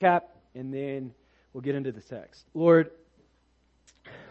cap, and then we'll get into the text. Lord,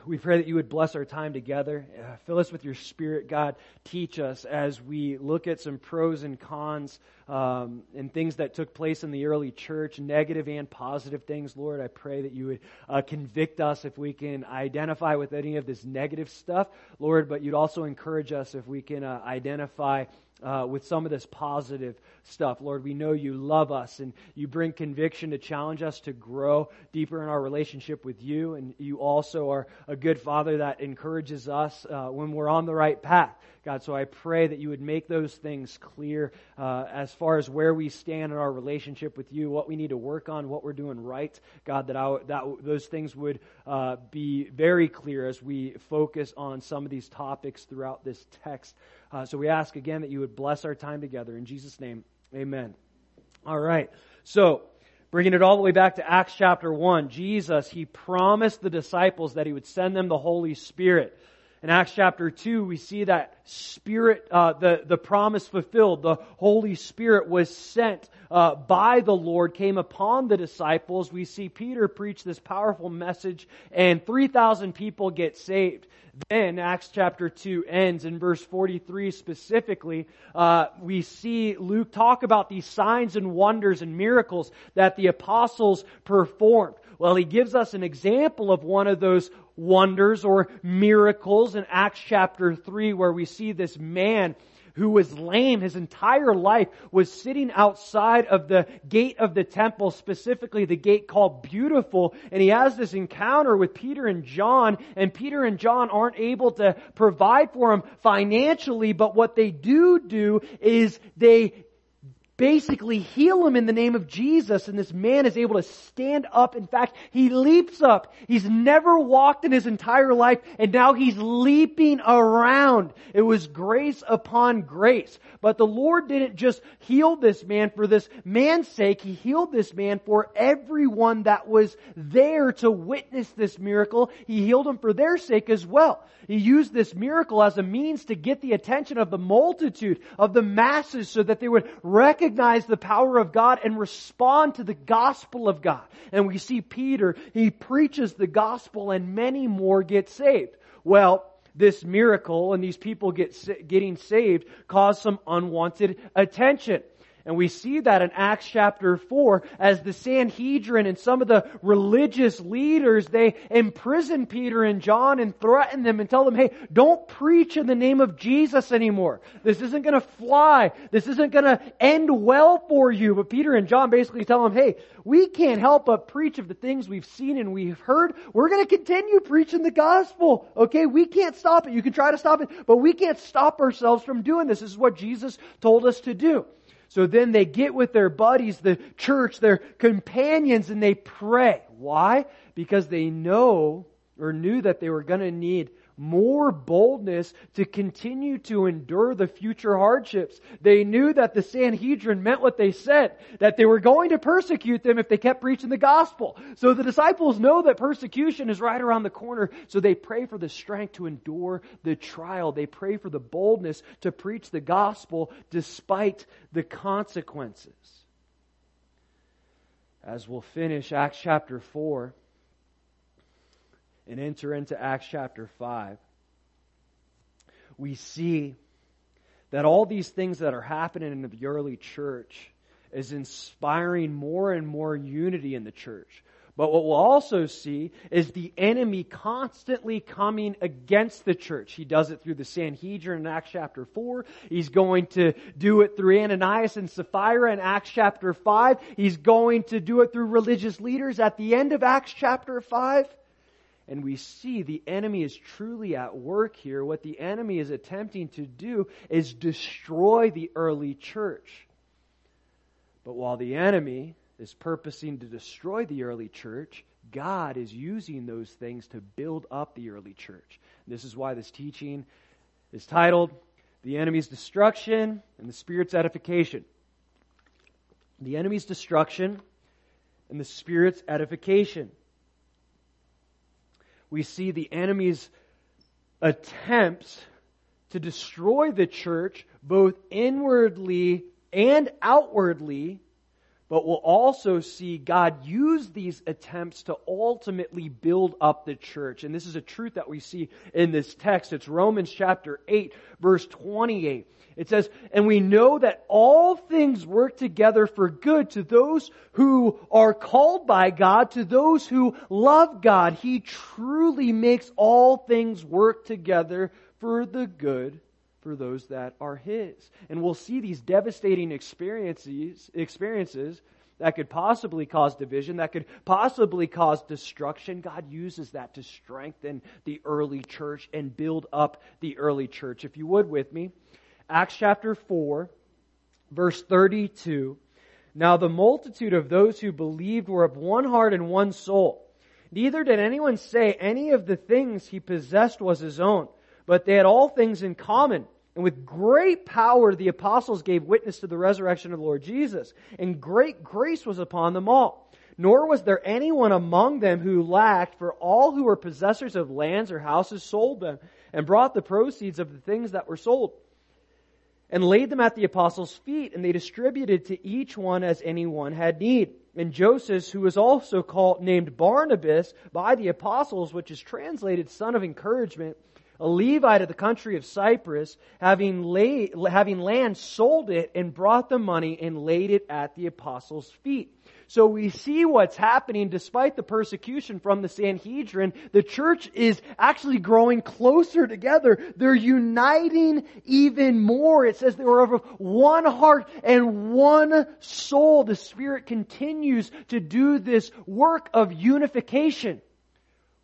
we pray that you would bless our time together. Uh, fill us with your spirit, God. Teach us as we look at some pros and cons um, and things that took place in the early church, negative and positive things, Lord. I pray that you would uh, convict us if we can identify with any of this negative stuff, Lord, but you'd also encourage us if we can uh, identify uh, with some of this positive stuff. Lord, we know you love us and you bring conviction to challenge us to grow deeper in our relationship with you. And you also are a good father that encourages us uh, when we're on the right path. God, so I pray that you would make those things clear uh, as far as where we stand in our relationship with you, what we need to work on, what we're doing right. God, that, I, that those things would uh, be very clear as we focus on some of these topics throughout this text. Uh, so we ask again that you would bless our time together. In Jesus' name, amen. All right. So, bringing it all the way back to Acts chapter 1, Jesus, he promised the disciples that he would send them the Holy Spirit. In Acts chapter 2, we see that Spirit, uh, the, the promise fulfilled. The Holy Spirit was sent uh, by the Lord, came upon the disciples. We see Peter preach this powerful message, and 3,000 people get saved. Then Acts chapter 2 ends in verse 43 specifically. Uh, we see Luke talk about these signs and wonders and miracles that the apostles performed. Well, he gives us an example of one of those wonders or miracles in Acts chapter 3 where we see this man who was lame. His entire life was sitting outside of the gate of the temple, specifically the gate called Beautiful, and he has this encounter with Peter and John, and Peter and John aren't able to provide for him financially, but what they do do is they basically heal him in the name of Jesus, and this man is able to stand up. In fact, he leaps up. He's never walked in his entire life, and now he's leaping around. It was grace upon grace. But the Lord didn't just heal this man for this man's sake, He healed this man for everyone that was there to witness this miracle. He healed him for their sake as well. He used this miracle as a means to get the attention of the multitude, of the masses, so that they would recognize recognize the power of God and respond to the gospel of God. And we see Peter, he preaches the gospel and many more get saved. Well, this miracle and these people get, getting saved caused some unwanted attention. And we see that in Acts chapter 4 as the Sanhedrin and some of the religious leaders, they imprison Peter and John and threaten them and tell them, hey, don't preach in the name of Jesus anymore. This isn't going to fly. This isn't going to end well for you. But Peter and John basically tell them, hey, we can't help but preach of the things we've seen and we've heard. We're going to continue preaching the gospel. Okay? We can't stop it. You can try to stop it, but we can't stop ourselves from doing this. This is what Jesus told us to do. So then they get with their buddies, the church, their companions, and they pray. Why? Because they know or knew that they were going to need more boldness to continue to endure the future hardships. They knew that the Sanhedrin meant what they said, that they were going to persecute them if they kept preaching the gospel. So the disciples know that persecution is right around the corner, so they pray for the strength to endure the trial. They pray for the boldness to preach the gospel despite the consequences. As we'll finish Acts chapter 4, and enter into Acts chapter 5, we see that all these things that are happening in the early church is inspiring more and more unity in the church. But what we'll also see is the enemy constantly coming against the church. He does it through the Sanhedrin in Acts chapter 4. He's going to do it through Ananias and Sapphira in Acts chapter 5. He's going to do it through religious leaders at the end of Acts chapter 5 and we see the enemy is truly at work here. What the enemy is attempting to do is destroy the early church. But while the enemy is purposing to destroy the early church, God is using those things to build up the early church. This is why this teaching is titled The Enemy's Destruction and the Spirit's Edification. The enemy's destruction and the Spirit's edification we see the enemy's attempts to destroy the church both inwardly and outwardly but we'll also see God use these attempts to ultimately build up the church. And this is a truth that we see in this text. It's Romans chapter 8, verse 28. It says, And we know that all things work together for good to those who are called by God, to those who love God. He truly makes all things work together for the good for those that are His. And we'll see these devastating experiences, experiences that could possibly cause division, that could possibly cause destruction. God uses that to strengthen the early church and build up the early church. If you would with me, Acts chapter 4, verse 32. Now the multitude of those who believed were of one heart and one soul. Neither did anyone say any of the things he possessed was his own, but they had all things in common. And with great power the apostles gave witness to the resurrection of the Lord Jesus, and great grace was upon them all. Nor was there anyone among them who lacked, for all who were possessors of lands or houses sold them, and brought the proceeds of the things that were sold and laid them at the apostles' feet, and they distributed to each one as anyone had need. And Joseph, who was also called, named Barnabas by the apostles, which is translated son of encouragement, a Levite of the country of Cyprus, having, laid, having land, sold it and brought the money and laid it at the apostles' feet. So we see what's happening despite the persecution from the Sanhedrin. The church is actually growing closer together. They're uniting even more. It says they were of one heart and one soul. The Spirit continues to do this work of unification.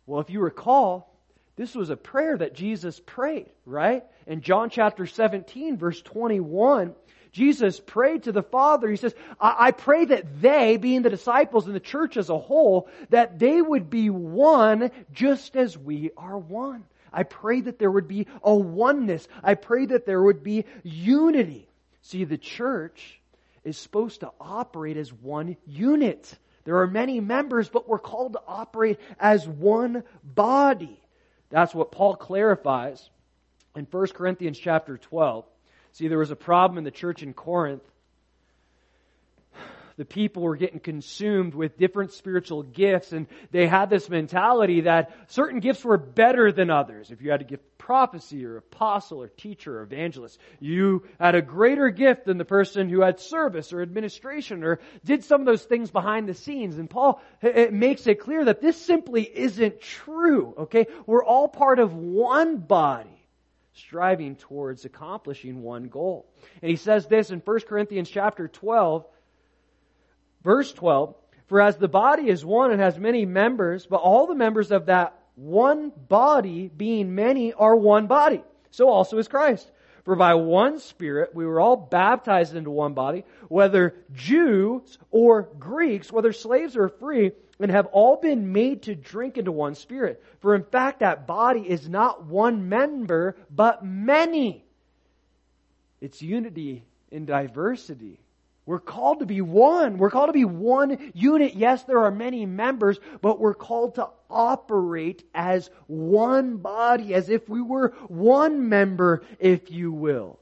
Well, if you recall, this was a prayer that Jesus prayed, right? In John chapter 17, verse 21, Jesus prayed to the Father. He says, I, I pray that they, being the disciples and the church as a whole, that they would be one just as we are one. I pray that there would be a oneness. I pray that there would be unity. See, the church is supposed to operate as one unit. There are many members, but we're called to operate as one body. That's what Paul clarifies in 1 Corinthians chapter 12. See, there was a problem in the church in Corinth. The people were getting consumed with different spiritual gifts, and they had this mentality that certain gifts were better than others. If you had a gift of prophecy or apostle or teacher or evangelist, you had a greater gift than the person who had service or administration or did some of those things behind the scenes. And Paul it makes it clear that this simply isn't true, okay? We're all part of one body striving towards accomplishing one goal. And he says this in 1 Corinthians chapter 12, verse 12, for as the body is one and has many members, but all the members of that one body, being many, are one body. So also is Christ. For by one Spirit we were all baptized into one body, whether Jews or Greeks, whether slaves or free, and have all been made to drink into one spirit. For in fact, that body is not one member, but many. It's unity in diversity. We're called to be one. We're called to be one unit. Yes, there are many members, but we're called to operate as one body, as if we were one member, if you will.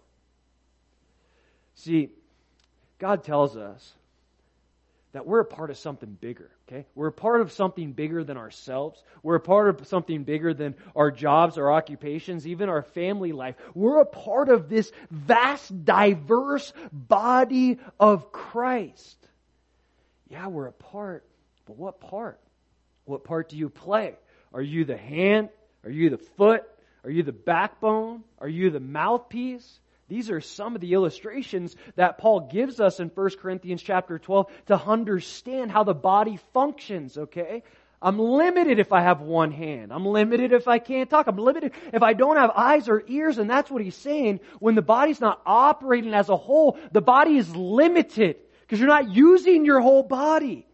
See, God tells us that we're a part of something bigger. Okay? We're a part of something bigger than ourselves. We're a part of something bigger than our jobs, our occupations, even our family life. We're a part of this vast, diverse body of Christ. Yeah, we're a part, but what part? What part do you play? Are you the hand? Are you the foot? Are you the backbone? Are you the mouthpiece? These are some of the illustrations that Paul gives us in 1 Corinthians chapter 12 to understand how the body functions, okay? I'm limited if I have one hand. I'm limited if I can't talk. I'm limited if I don't have eyes or ears. And that's what he's saying. When the body's not operating as a whole, the body is limited because you're not using your whole body.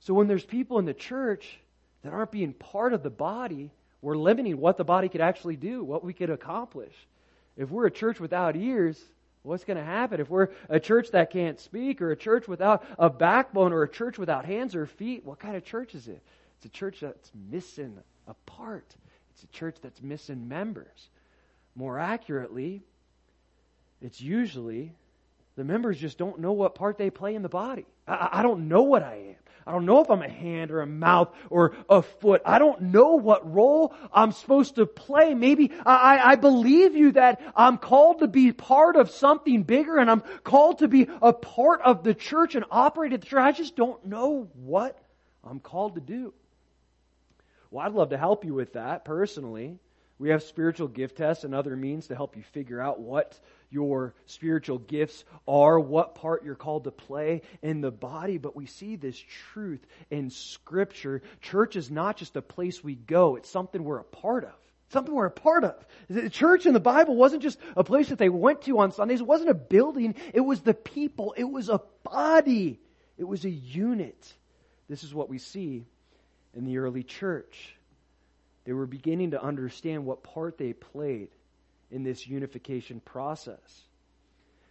So when there's people in the church that aren't being part of the body, we're limiting what the body could actually do, what we could accomplish. If we're a church without ears, what's going to happen? If we're a church that can't speak, or a church without a backbone, or a church without hands or feet, what kind of church is it? It's a church that's missing a part. It's a church that's missing members. More accurately, it's usually the members just don't know what part they play in the body. I, I don't know what I am. I don't know if I'm a hand or a mouth or a foot. I don't know what role I'm supposed to play. Maybe I, I believe you that I'm called to be part of something bigger and I'm called to be a part of the church and operate at the church. I just don't know what I'm called to do. Well, I'd love to help you with that personally. We have spiritual gift tests and other means to help you figure out what your spiritual gifts are, what part you're called to play in the body, but we see this truth in Scripture. Church is not just a place we go, it's something we're a part of. Something we're a part of. The church in the Bible wasn't just a place that they went to on Sundays. It wasn't a building. It was the people. It was a body. It was a unit. This is what we see in the early church. They were beginning to understand what part they played in this unification process.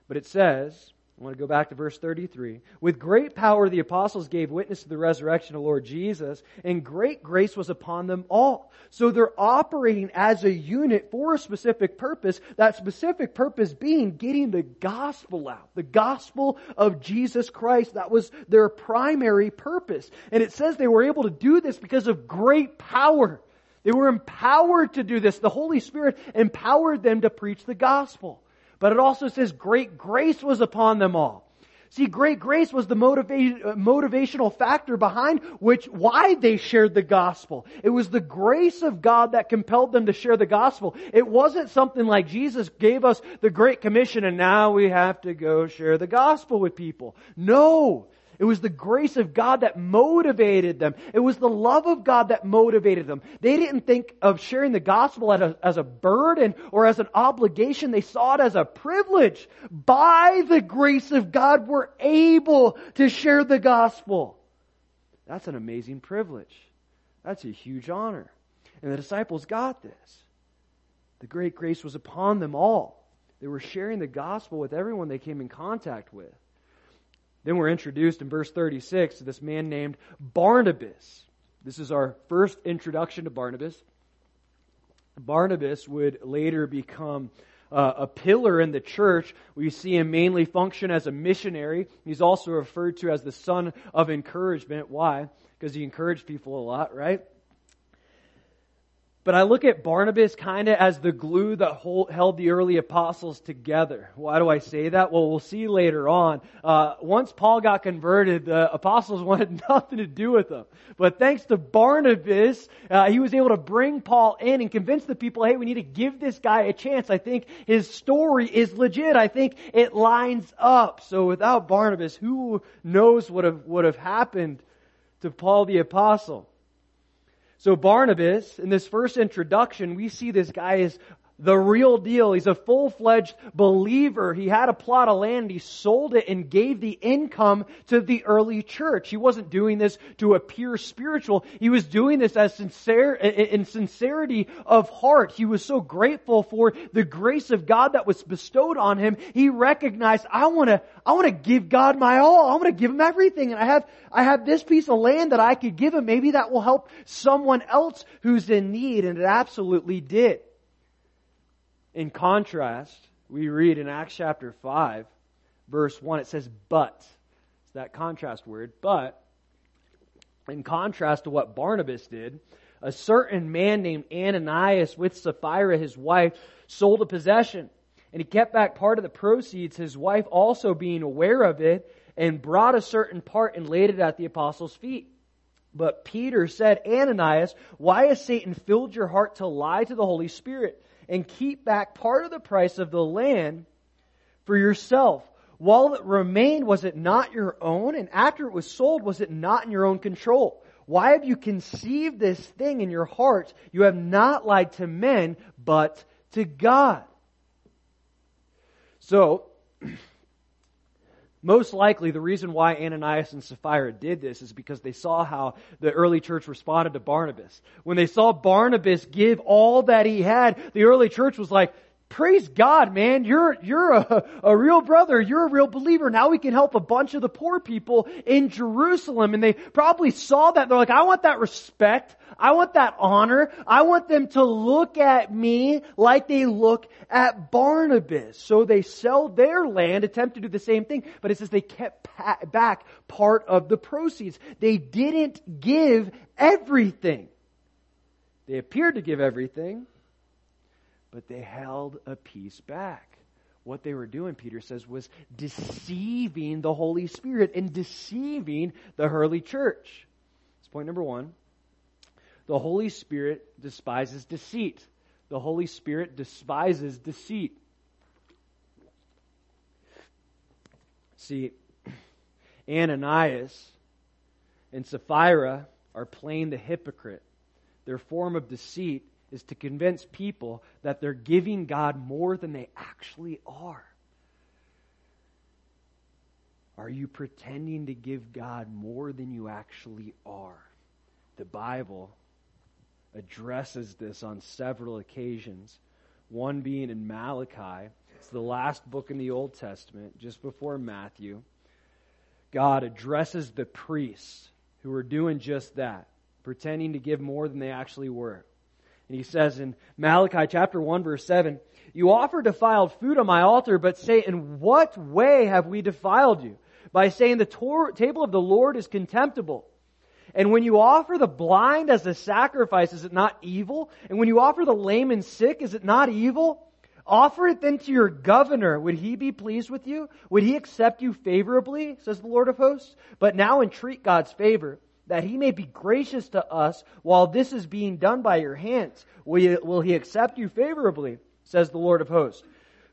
But it says, I want to go back to verse 33. With great power, the apostles gave witness to the resurrection of Lord Jesus, and great grace was upon them all. So they're operating as a unit for a specific purpose, that specific purpose being getting the gospel out. The gospel of Jesus Christ. That was their primary purpose. And it says they were able to do this because of great power. They were empowered to do this. The Holy Spirit empowered them to preach the gospel. But it also says great grace was upon them all. See, great grace was the motiva- motivational factor behind which, why they shared the gospel. It was the grace of God that compelled them to share the gospel. It wasn't something like Jesus gave us the Great Commission and now we have to go share the gospel with people. No! It was the grace of God that motivated them. It was the love of God that motivated them. They didn't think of sharing the gospel as a, as a burden or as an obligation. They saw it as a privilege. By the grace of God, we're able to share the gospel. That's an amazing privilege. That's a huge honor. And the disciples got this. The great grace was upon them all. They were sharing the gospel with everyone they came in contact with. Then we're introduced in verse 36 to this man named Barnabas. This is our first introduction to Barnabas. Barnabas would later become uh, a pillar in the church. We see him mainly function as a missionary. He's also referred to as the son of encouragement. Why? Because he encouraged people a lot, right? But I look at Barnabas kind of as the glue that hold, held the early apostles together. Why do I say that? Well, we'll see later on. Uh, once Paul got converted, the apostles wanted nothing to do with him. But thanks to Barnabas, uh, he was able to bring Paul in and convince the people, hey, we need to give this guy a chance. I think his story is legit. I think it lines up. So without Barnabas, who knows what have, would have happened to Paul the apostle? So Barnabas, in this first introduction, we see this guy is the real deal. He's a full-fledged believer. He had a plot of land. He sold it and gave the income to the early church. He wasn't doing this to appear spiritual. He was doing this as sincere, in sincerity of heart. He was so grateful for the grace of God that was bestowed on him. He recognized, I want to, I want to give God my all. I want to give him everything. And I have, I have this piece of land that I could give him. Maybe that will help someone else who's in need. And it absolutely did. In contrast, we read in Acts chapter 5, verse 1, it says, but. It's that contrast word, but. In contrast to what Barnabas did, a certain man named Ananias with Sapphira, his wife, sold a possession. And he kept back part of the proceeds, his wife also being aware of it, and brought a certain part and laid it at the apostles' feet. But Peter said, Ananias, why has Satan filled your heart to lie to the Holy Spirit and keep back part of the price of the land for yourself. While it remained, was it not your own? And after it was sold, was it not in your own control? Why have you conceived this thing in your heart? You have not lied to men, but to God. So, most likely, the reason why Ananias and Sapphira did this is because they saw how the early church responded to Barnabas. When they saw Barnabas give all that he had, the early church was like, praise God, man. You're, you're a, a real brother. You're a real believer. Now we can help a bunch of the poor people in Jerusalem. And they probably saw that. They're like, I want that respect. I want that honor. I want them to look at me like they look at Barnabas. So they sell their land, attempt to do the same thing, but it says they kept back part of the proceeds. They didn't give everything. They appeared to give everything, but they held a piece back. What they were doing, Peter says, was deceiving the Holy Spirit and deceiving the early church. That's point number one. The Holy Spirit despises deceit. The Holy Spirit despises deceit. See, Ananias and Sapphira are playing the hypocrite. Their form of deceit is to convince people that they're giving God more than they actually are. Are you pretending to give God more than you actually are? The Bible addresses this on several occasions. One being in Malachi. It's the last book in the Old Testament, just before Matthew. God addresses the priests who were doing just that, pretending to give more than they actually were. And he says in Malachi chapter 1 verse 7, You offer defiled food on my altar, but say, In what way have we defiled you? By saying the tor- table of the Lord is contemptible. And when you offer the blind as a sacrifice, is it not evil? And when you offer the lame and sick, is it not evil? Offer it then to your governor. Would he be pleased with you? Would he accept you favorably? Says the Lord of hosts. But now entreat God's favor that he may be gracious to us while this is being done by your hands. Will he accept you favorably? Says the Lord of hosts.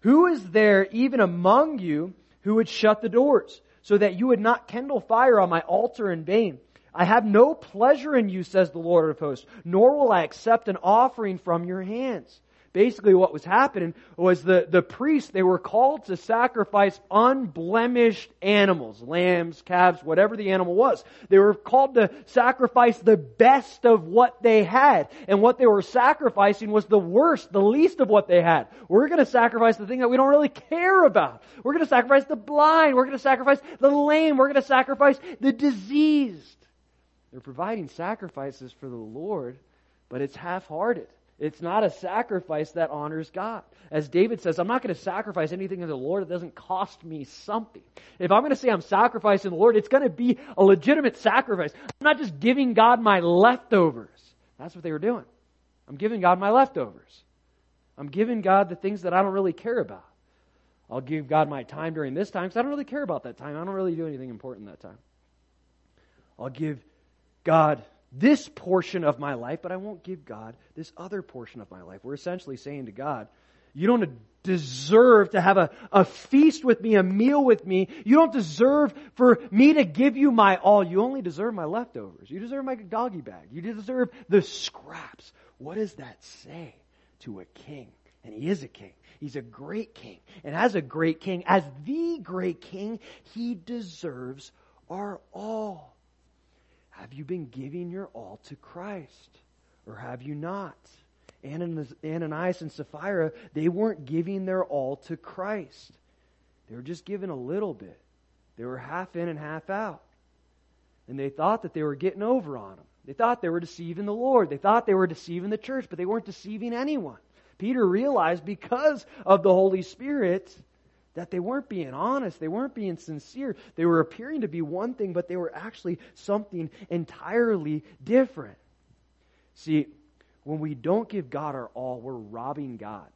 Who is there even among you who would shut the doors so that you would not kindle fire on my altar in vain? I have no pleasure in you, says the Lord of hosts, nor will I accept an offering from your hands basically what was happening was the, the priests, they were called to sacrifice unblemished animals, lambs, calves, whatever the animal was. They were called to sacrifice the best of what they had. And what they were sacrificing was the worst, the least of what they had. We're to sacrifice the thing that we don't really care about. We're to sacrifice the blind. We're to sacrifice the lame. We're to sacrifice the diseased. They're providing sacrifices for the Lord, but it's half-hearted. It's not a sacrifice that honors God. As David says, I'm not going to sacrifice anything to the Lord that doesn't cost me something. If I'm going to say I'm sacrificing the Lord, it's going to be a legitimate sacrifice. I'm not just giving God my leftovers. That's what they were doing. I'm giving God my leftovers. I'm giving God the things that I don't really care about. I'll give God my time during this time because I don't really care about that time. I don't really do anything important that time. I'll give God this portion of my life, but I won't give God this other portion of my life. We're essentially saying to God, you don't deserve to have a, a feast with me, a meal with me. You don't deserve for me to give you my all. You only deserve my leftovers. You deserve my doggy bag. You deserve the scraps. What does that say to a king? And he is a king. He's a great king. And as a great king, as the great king, he deserves our all. Have you been giving your all to Christ? Or have you not? Ananias and Sapphira, they weren't giving their all to Christ. They were just giving a little bit. They were half in and half out. And they thought that they were getting over on them. They thought they were deceiving the Lord. They thought they were deceiving the church, but they weren't deceiving anyone. Peter realized because of the Holy Spirit that they weren't being honest, they weren't being sincere. They were appearing to be one thing, but they were actually something entirely different. See, when we don't give God our all, we're robbing God.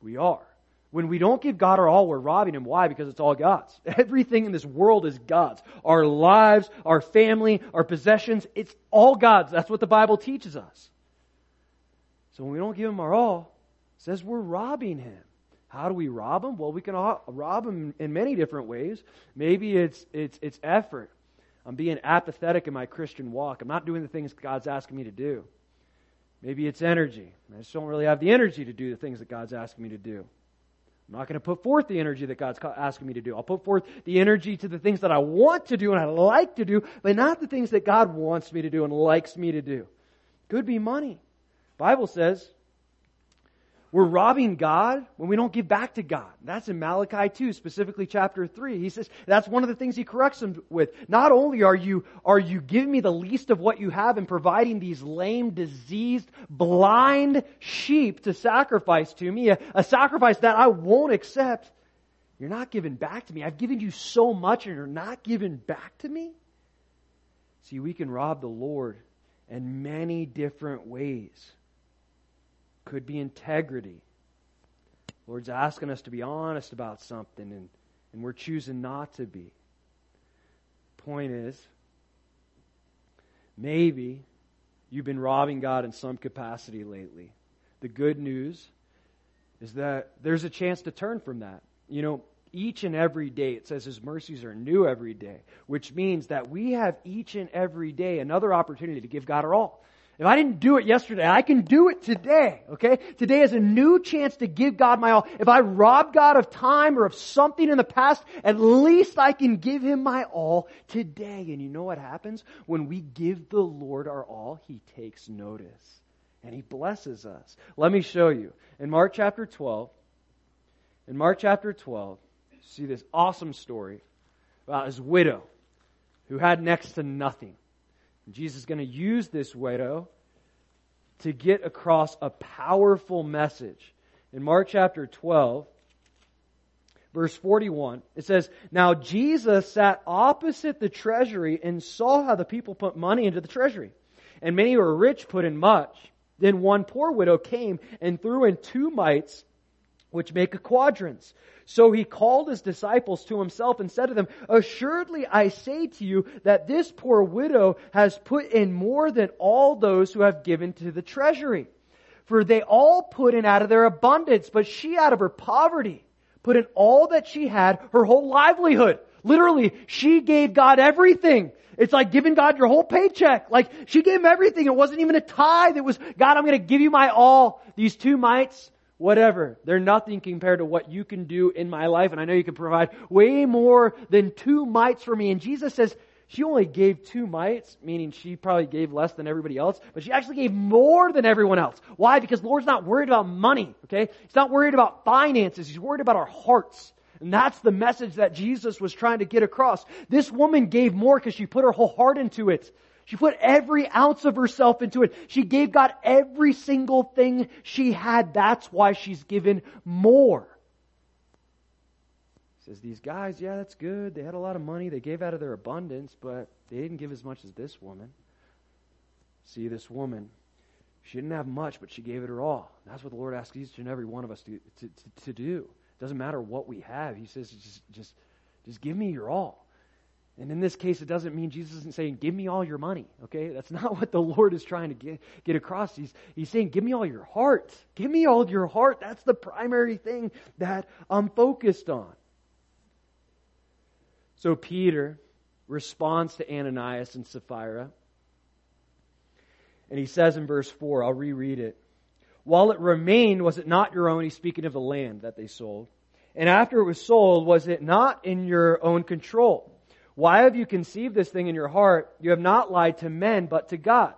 We are. When we don't give God our all, we're robbing Him. Why? Because it's all God's. Everything in this world is God's. Our lives, our family, our possessions, it's all God's. That's what the Bible teaches us. So when we don't give Him our all, it says we're robbing Him. How do we rob them? Well, we can rob them in many different ways. Maybe it's, it's, it's effort. I'm being apathetic in my Christian walk. I'm not doing the things God's asking me to do. Maybe it's energy. I just don't really have the energy to do the things that God's asking me to do. I'm not going to put forth the energy that God's asking me to do. I'll put forth the energy to the things that I want to do and I like to do, but not the things that God wants me to do and likes me to do. Could be money. Bible says we're robbing God when we don't give back to God. That's in Malachi 2, specifically chapter 3. He says that's one of the things he corrects them with. Not only are you, are you giving me the least of what you have and providing these lame, diseased, blind sheep to sacrifice to me, a, a sacrifice that I won't accept, you're not giving back to me. I've given you so much and you're not giving back to me? See, we can rob the Lord in many different ways could be integrity. Lord's asking us to be honest about something, and, and we're choosing not to be. Point is, maybe you've been robbing God in some capacity lately. The good news is that there's a chance to turn from that. You know, each and every day, it says His mercies are new every day, which means that we have each and every day another opportunity to give God our all. If I didn't do it yesterday, I can do it today, okay? Today is a new chance to give God my all. If I rob God of time or of something in the past, at least I can give Him my all today. And you know what happens? When we give the Lord our all, He takes notice. And He blesses us. Let me show you. In Mark chapter 12, in Mark chapter 12, see this awesome story about his widow who had next to nothing. Jesus is going to use this widow to get across a powerful message. In Mark chapter 12, verse 41, it says, Now Jesus sat opposite the treasury and saw how the people put money into the treasury. And many were rich put in much. Then one poor widow came and threw in two mites, which make a quadrans. So he called his disciples to himself and said to them, Assuredly I say to you that this poor widow has put in more than all those who have given to the treasury. For they all put in out of their abundance, but she out of her poverty put in all that she had, her whole livelihood. Literally, she gave God everything. It's like giving God your whole paycheck. Like, she gave him everything. It wasn't even a tithe. It was, God, I'm gonna give you my all. These two mites, whatever. They're nothing compared to what you can do in my life. And I know you can provide way more than two mites for me. And Jesus says, she only gave two mites, meaning she probably gave less than everybody else, but she actually gave more than everyone else. Why? Because Lord's not worried about money, okay? He's not worried about finances. He's worried about our hearts. And that's the message that Jesus was trying to get across. This woman gave more because she put her whole heart into it. She put every ounce of herself into it. She gave God every single thing she had. That's why she's given more. Says these guys, yeah, that's good. They had a lot of money. They gave out of their abundance, but they didn't give as much as this woman. See, this woman, she didn't have much, but she gave it her all. That's what the Lord asks each and every one of us to, to, to, to do. It doesn't matter what we have. He says, just, just, just give me your all. And in this case, it doesn't mean Jesus isn't saying, give me all your money, okay? That's not what the Lord is trying to get, get across. He's, he's saying, give me all your heart. Give me all your heart. That's the primary thing that I'm focused on. So Peter responds to Ananias and Sapphira. And he says in verse 4, I'll reread it. While it remained, was it not your own? He's speaking of the land that they sold. And after it was sold, was it not in your own control? Why have you conceived this thing in your heart? You have not lied to men, but to God.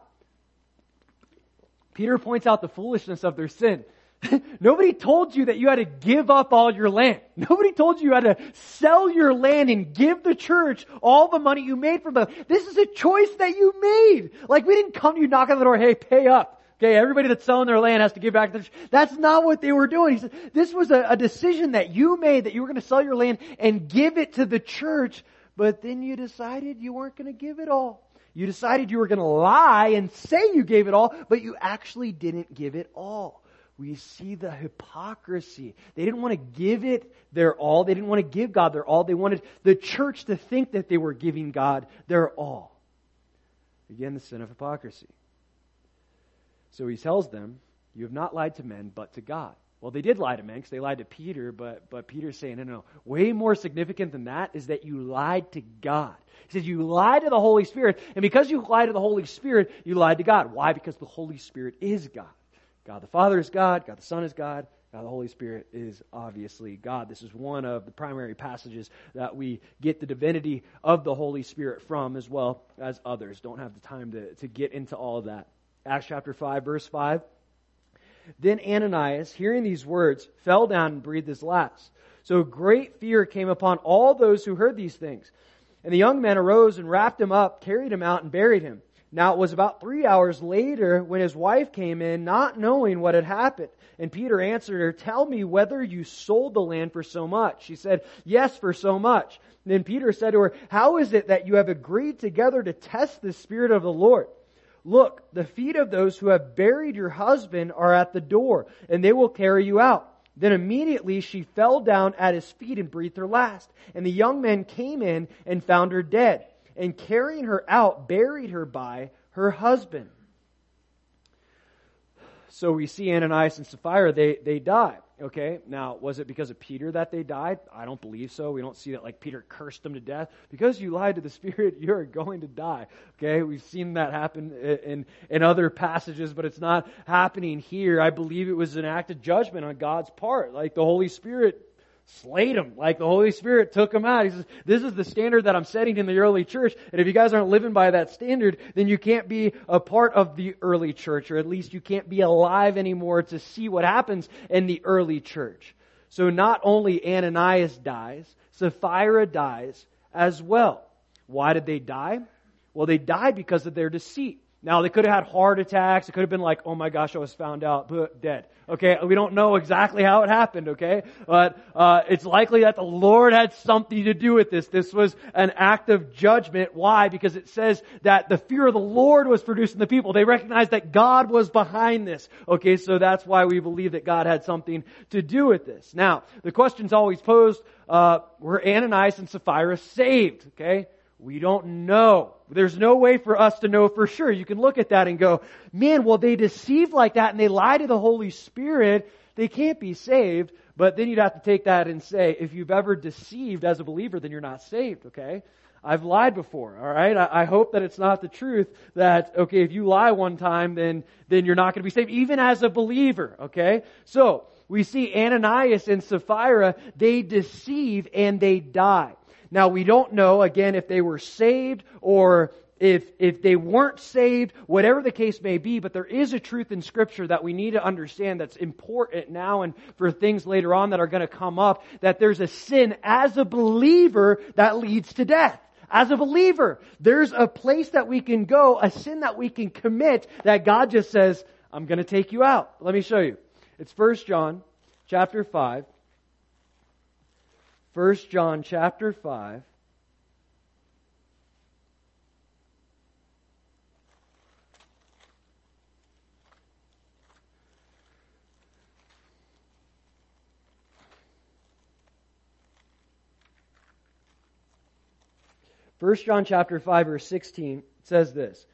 Peter points out the foolishness of their sin. Nobody told you that you had to give up all your land. Nobody told you you had to sell your land and give the church all the money you made from them. This is a choice that you made. Like we didn't come to you knock on the door, hey, pay up. Okay, everybody that's selling their land has to give back the church. That's not what they were doing. He said, this was a, a decision that you made that you were going to sell your land and give it to the church but then you decided you weren't going to give it all. You decided you were going to lie and say you gave it all, but you actually didn't give it all. We see the hypocrisy. They didn't want to give it their all. They didn't want to give God their all. They wanted the church to think that they were giving God their all. Again, the sin of hypocrisy. So he tells them, You have not lied to men, but to God. Well, they did lie to because they lied to Peter, but, but Peter's saying, no, no, no, way more significant than that is that you lied to God. He says you lied to the Holy Spirit, and because you lied to the Holy Spirit, you lied to God. Why? Because the Holy Spirit is God. God the Father is God, God the Son is God, God the Holy Spirit is obviously God. This is one of the primary passages that we get the divinity of the Holy Spirit from, as well as others. Don't have the time to, to get into all of that. Acts chapter 5, verse 5. Then Ananias, hearing these words, fell down and breathed his last. So great fear came upon all those who heard these things. And the young men arose and wrapped him up, carried him out, and buried him. Now it was about three hours later when his wife came in, not knowing what had happened. And Peter answered her, Tell me whether you sold the land for so much. She said, Yes, for so much. And then Peter said to her, How is it that you have agreed together to test the Spirit of the Lord? Look, the feet of those who have buried your husband are at the door, and they will carry you out. Then immediately she fell down at his feet and breathed her last. And the young men came in and found her dead, and carrying her out, buried her by her husband. So we see Ananias and Sapphira, they, they die. Okay, now, was it because of Peter that they died? I don't believe so. We don't see that like Peter cursed them to death. Because you lied to the Spirit, you're going to die. Okay, we've seen that happen in, in other passages, but it's not happening here. I believe it was an act of judgment on God's part. Like the Holy Spirit slayed him. Like the Holy Spirit took him out. He says, this is the standard that I'm setting in the early church. And if you guys aren't living by that standard, then you can't be a part of the early church, or at least you can't be alive anymore to see what happens in the early church. So not only Ananias dies, Sapphira dies as well. Why did they die? Well, they died because of their deceit. Now, they could have had heart attacks. It could have been like, oh my gosh, I was found out, but dead. Okay, we don't know exactly how it happened, okay? But uh, it's likely that the Lord had something to do with this. This was an act of judgment. Why? Because it says that the fear of the Lord was produced in the people. They recognized that God was behind this. Okay, so that's why we believe that God had something to do with this. Now, the question's always posed, uh, were Ananias and Sapphira saved? Okay? We don't know. There's no way for us to know for sure. You can look at that and go, man, well, they deceive like that and they lie to the Holy Spirit. They can't be saved. But then you'd have to take that and say, if you've ever deceived as a believer, then you're not saved, okay? I've lied before, alright? I, I hope that it's not the truth that, okay, if you lie one time, then, then you're not going to be saved, even as a believer, okay? So, we see Ananias and Sapphira, they deceive and they die. Now we don't know, again, if they were saved or if, if they weren't saved, whatever the case may be, but there is a truth in scripture that we need to understand that's important now and for things later on that are going to come up, that there's a sin as a believer that leads to death. As a believer, there's a place that we can go, a sin that we can commit that God just says, I'm going to take you out. Let me show you. It's 1 John chapter 5 1 John chapter 5. First John chapter 5 verse 16 says this.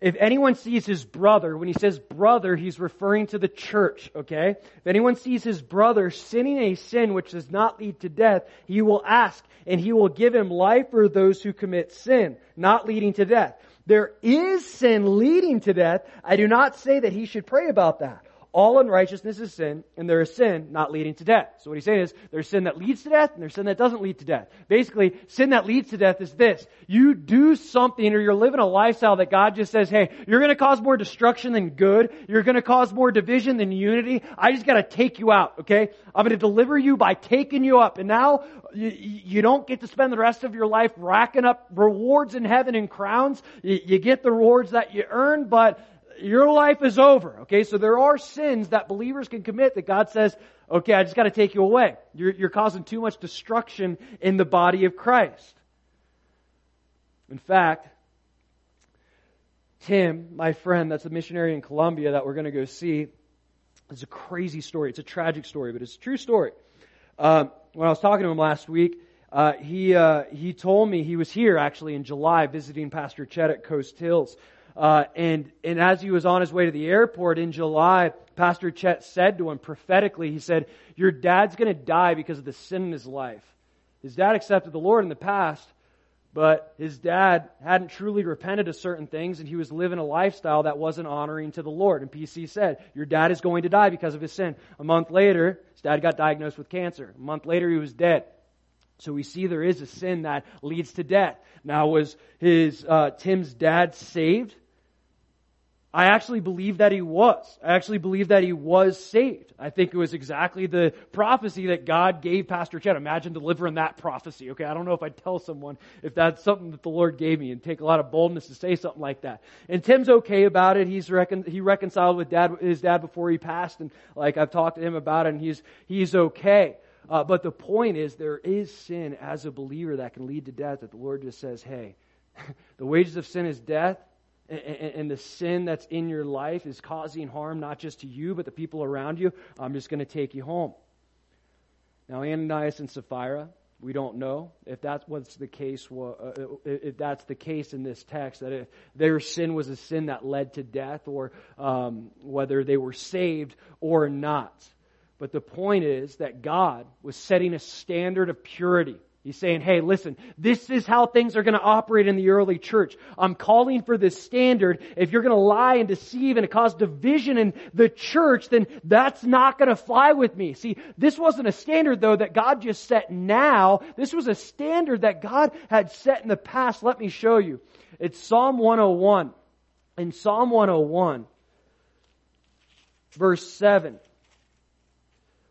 If anyone sees his brother, when he says brother, he's referring to the church, okay? If anyone sees his brother sinning a sin which does not lead to death, he will ask, and he will give him life for those who commit sin, not leading to death. There is sin leading to death. I do not say that he should pray about that. All unrighteousness is sin, and there is sin not leading to death. So what he's saying is, there's sin that leads to death, and there's sin that doesn't lead to death. Basically, sin that leads to death is this. You do something, or you're living a lifestyle that God just says, hey, you're gonna cause more destruction than good. You're gonna cause more division than unity. I just gotta take you out, okay? I'm gonna deliver you by taking you up. And now, you, you don't get to spend the rest of your life racking up rewards in heaven and crowns. You, you get the rewards that you earn, but your life is over. Okay, so there are sins that believers can commit that God says, okay, I just got to take you away. You're, you're causing too much destruction in the body of Christ. In fact, Tim, my friend, that's a missionary in Colombia that we're going to go see, it's a crazy story. It's a tragic story, but it's a true story. Um, when I was talking to him last week, uh, he uh, he told me he was here actually in July visiting Pastor Chet at Coast Hills. Uh, and, and as he was on his way to the airport in July, Pastor Chet said to him prophetically, he said, Your dad's going to die because of the sin in his life. His dad accepted the Lord in the past, but his dad hadn't truly repented of certain things, and he was living a lifestyle that wasn't honoring to the Lord. And PC said, Your dad is going to die because of his sin. A month later, his dad got diagnosed with cancer. A month later, he was dead. So we see there is a sin that leads to death. Now, was his uh, Tim's dad saved? I actually believe that he was. I actually believe that he was saved. I think it was exactly the prophecy that God gave Pastor Chad. Imagine delivering that prophecy. Okay, I don't know if I'd tell someone if that's something that the Lord gave me and take a lot of boldness to say something like that. And Tim's okay about it. He's recon- he reconciled with dad, his dad before he passed and like I've talked to him about it and he's, he's okay. Uh, but the point is there is sin as a believer that can lead to death that the Lord just says, hey, the wages of sin is death and the sin that's in your life is causing harm not just to you, but the people around you, I'm just going to take you home. Now, Ananias and Sapphira, we don't know if that's what's the case. Uh, if that's the case in this text, that if their sin was a sin that led to death, or um, whether they were saved or not. But the point is that God was setting a standard of purity He's saying, hey, listen, this is how things are going to operate in the early church. I'm calling for this standard. If you're going to lie and deceive and cause division in the church, then that's not going to fly with me. See, this wasn't a standard though that God just set now. This was a standard that God had set in the past. Let me show you. It's Psalm 101. In Psalm 101, verse 7.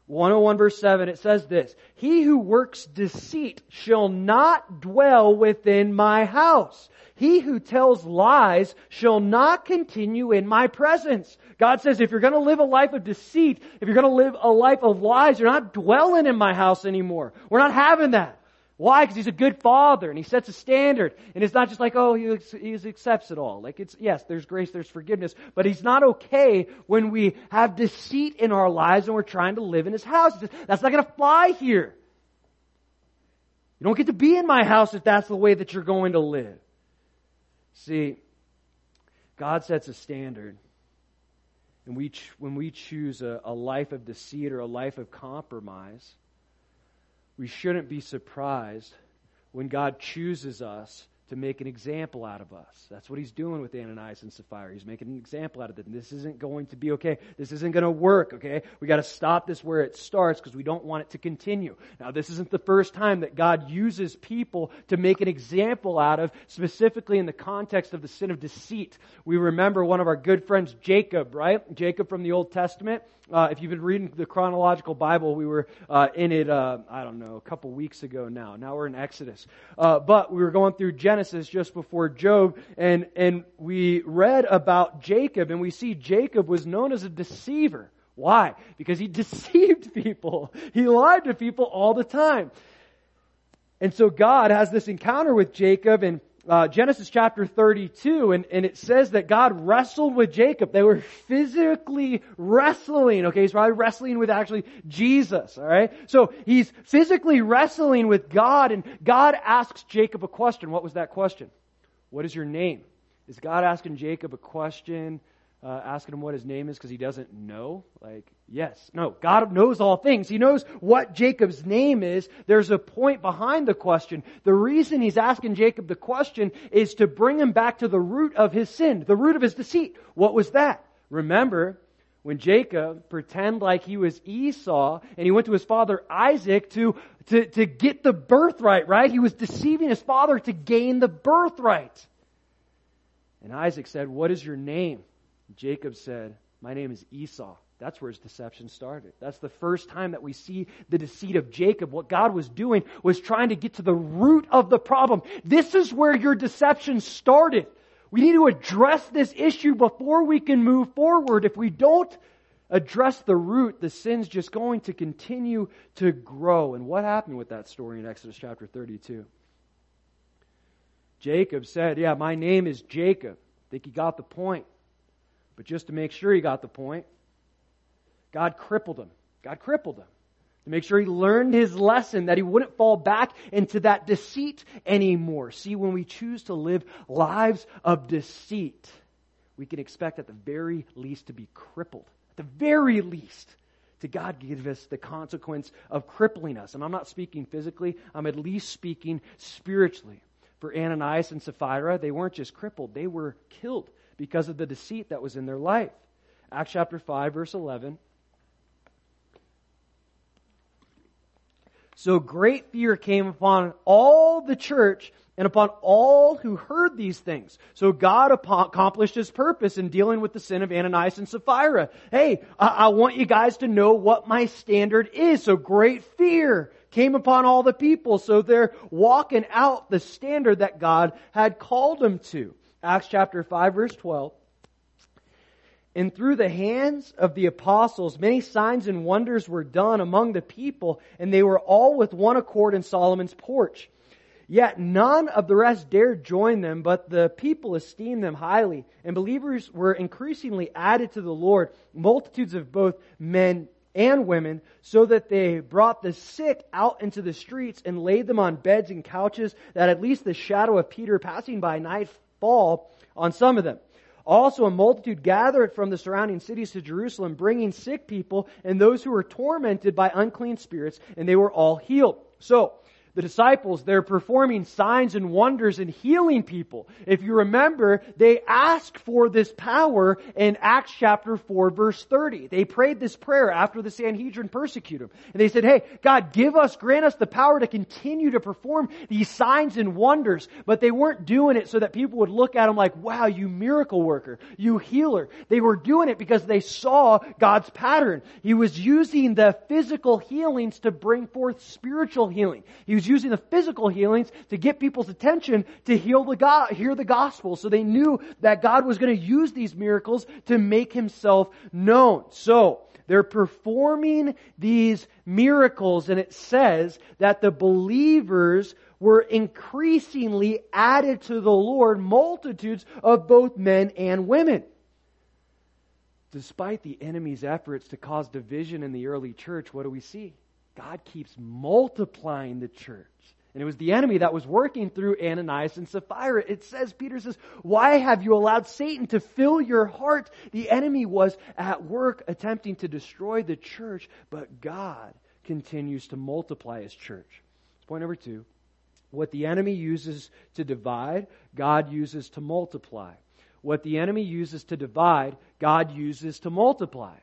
101 verse 7, it says this, He who works deceit shall not dwell within my house. He who tells lies shall not continue in my presence. God says if you're gonna live a life of deceit, if you're gonna live a life of lies, you're not dwelling in my house anymore. We're not having that. Why? Because he's a good father and he sets a standard. And it's not just like, oh, he, he accepts it all. Like it's, yes, there's grace, there's forgiveness, but he's not okay when we have deceit in our lives and we're trying to live in his house. That's not going to fly here. You don't get to be in my house if that's the way that you're going to live. See, God sets a standard. And we, when we choose a, a life of deceit or a life of compromise, we shouldn't be surprised when God chooses us to make an example out of us. That's what he's doing with Ananias and Sapphira. He's making an example out of them. This isn't going to be okay. This isn't going to work, okay? We got to stop this where it starts because we don't want it to continue. Now, this isn't the first time that God uses people to make an example out of, specifically in the context of the sin of deceit. We remember one of our good friends, Jacob, right? Jacob from the Old Testament. Uh, if you've been reading the chronological Bible, we were uh, in it, uh, I don't know, a couple weeks ago now. Now we're in Exodus. Uh, but we were going through Genesis just before Job, and, and we read about Jacob, and we see Jacob was known as a deceiver. Why? Because he deceived people. He lied to people all the time. And so God has this encounter with Jacob, and uh, Genesis chapter 32, and, and it says that God wrestled with Jacob. They were physically wrestling, okay? He's probably wrestling with actually Jesus, alright? So he's physically wrestling with God, and God asks Jacob a question. What was that question? What is your name? Is God asking Jacob a question uh, asking him what his name is because he doesn't know? Like, yes. No. God knows all things. He knows what Jacob's name is. There's a point behind the question. The reason he's asking Jacob the question is to bring him back to the root of his sin, the root of his deceit. What was that? Remember, when Jacob pretended like he was Esau and he went to his father Isaac to, to, to get the birthright, right? He was deceiving his father to gain the birthright. And Isaac said, What is your name? Jacob said, My name is Esau. That's where his deception started. That's the first time that we see the deceit of Jacob. What God was doing was trying to get to the root of the problem. This is where your deception started. We need to address this issue before we can move forward. If we don't address the root, the sin's just going to continue to grow. And what happened with that story in Exodus chapter 32? Jacob said, Yeah, my name is Jacob. I think he got the point. But just to make sure he got the point, God crippled him. God crippled him to make sure he learned his lesson that he wouldn't fall back into that deceit anymore. See, when we choose to live lives of deceit, we can expect at the very least to be crippled. At the very least, to God give us the consequence of crippling us. And I'm not speaking physically, I'm at least speaking spiritually. For Ananias and Sapphira, they weren't just crippled, they were killed because of the deceit that was in their life. Acts chapter 5, verse 11. So great fear came upon all the church and upon all who heard these things. So God accomplished his purpose in dealing with the sin of Ananias and Sapphira. Hey, I want you guys to know what my standard is. So great fear came upon all the people. So they're walking out the standard that God had called them to. Acts chapter 5 verse 12. And through the hands of the apostles, many signs and wonders were done among the people, and they were all with one accord in Solomon's porch. Yet none of the rest dared join them, but the people esteemed them highly, and believers were increasingly added to the Lord, multitudes of both men and women, so that they brought the sick out into the streets and laid them on beds and couches, that at least the shadow of Peter passing by night fall on some of them. Also, a multitude gathered from the surrounding cities to Jerusalem, bringing sick people and those who were tormented by unclean spirits, and they were all healed. So, the disciples, they're performing signs and wonders and healing people. If you remember, they asked for this power in Acts chapter 4 verse 30. They prayed this prayer after the Sanhedrin persecuted them. And they said, hey, God, give us, grant us the power to continue to perform these signs and wonders. But they weren't doing it so that people would look at them like, wow, you miracle worker, you healer. They were doing it because they saw God's pattern. He was using the physical healings to bring forth spiritual healing. He was using the physical healings to get people's attention to heal the God, hear the gospel. So they knew that God was going to use these miracles to make himself known. So, they're performing these miracles and it says that the believers were increasingly added to the Lord, multitudes of both men and women. Despite the enemy's efforts to cause division in the early church, what do we see? God keeps multiplying the church. And it was the enemy that was working through Ananias and Sapphira. It says, Peter says, why have you allowed Satan to fill your heart? The enemy was at work attempting to destroy the church, but God continues to multiply his church. Point number two. What the enemy uses to divide, God uses to multiply. What the enemy uses to divide, God uses to multiply.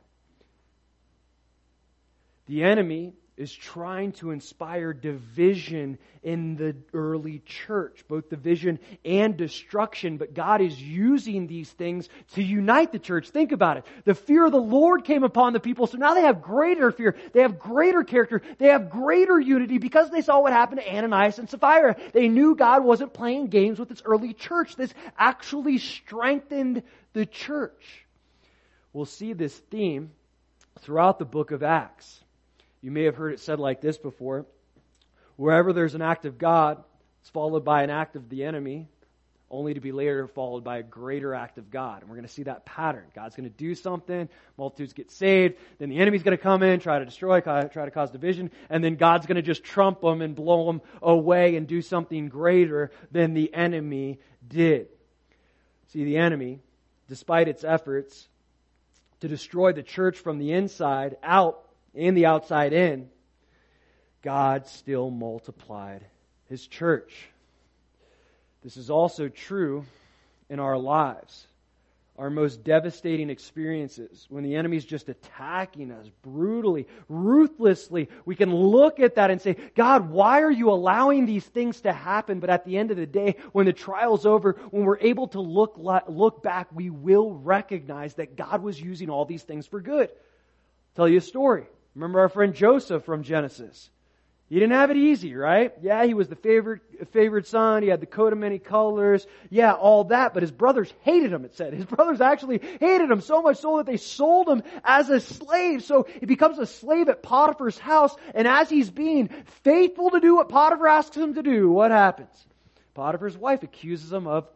The enemy is trying to inspire division in the early church, both division and destruction. But God is using these things to unite the church. Think about it. The fear of the Lord came upon the people, so now they have greater fear. They have greater character. They have greater unity because they saw what happened to Ananias and Sapphira. They knew God wasn't playing games with this early church. This actually strengthened the church. We'll see this theme throughout the book of Acts. You may have heard it said like this before. Wherever there's an act of God, it's followed by an act of the enemy, only to be later followed by a greater act of God. And we're going to see that pattern. God's going to do something, multitudes get saved, then the enemy's going to come in, try to destroy, try to cause division, and then God's going to just trump them and blow them away and do something greater than the enemy did. See, the enemy, despite its efforts to destroy the church from the inside out, and the outside in, God still multiplied his church. This is also true in our lives our most devastating experiences, when the enemy is just attacking us brutally, ruthlessly, we can look at that and say, God, why are you allowing these things to happen? But at the end of the day, when the trial's over, when we're able to look, look back, we will recognize that God was using all these things for good. I'll tell you a story. Remember our friend Joseph from Genesis. He didn't have it easy, right? Yeah, he was the favorite, favorite son. He had the coat of many colors. Yeah, all that. But his brothers hated him, it said. His brothers actually hated him so much so that they sold him as a slave. So he becomes a slave at Potiphar's house. And as he's being faithful to do what Potiphar asks him to do, what happens? Potiphar's wife accuses him of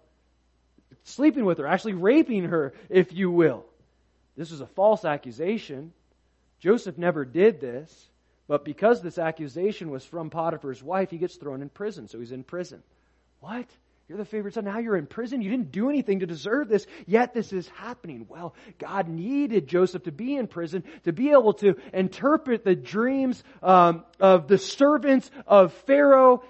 sleeping with her, actually raping her, if you will. This was a false accusation. Joseph never did this, but because this accusation was from Potiphar's wife, he gets thrown in prison. So he's in prison. What? You're the favorite son. Now you're in prison. You didn't do anything to deserve this, yet this is happening. Well, God needed Joseph to be in prison to be able to interpret the dreams um, of the servants of Pharaoh,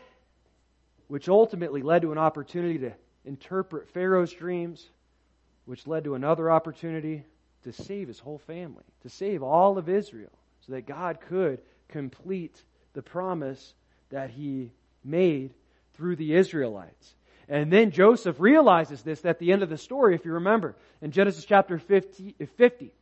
which ultimately led to an opportunity to interpret Pharaoh's dreams, which led to another opportunity to save his whole family, to save all of Israel, so that God could complete the promise that he made through the Israelites. And then Joseph realizes this at the end of the story, if you remember, in Genesis chapter 50. 50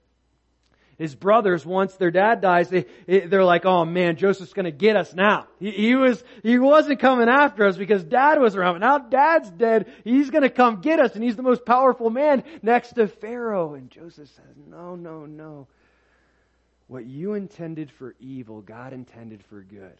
his brothers, once their dad dies, they, they're like, oh man, Joseph's gonna get us now. He, he, was, he wasn't coming after us because dad was around. But now dad's dead. He's gonna come get us and he's the most powerful man next to Pharaoh. And Joseph says, no, no, no. What you intended for evil, God intended for good.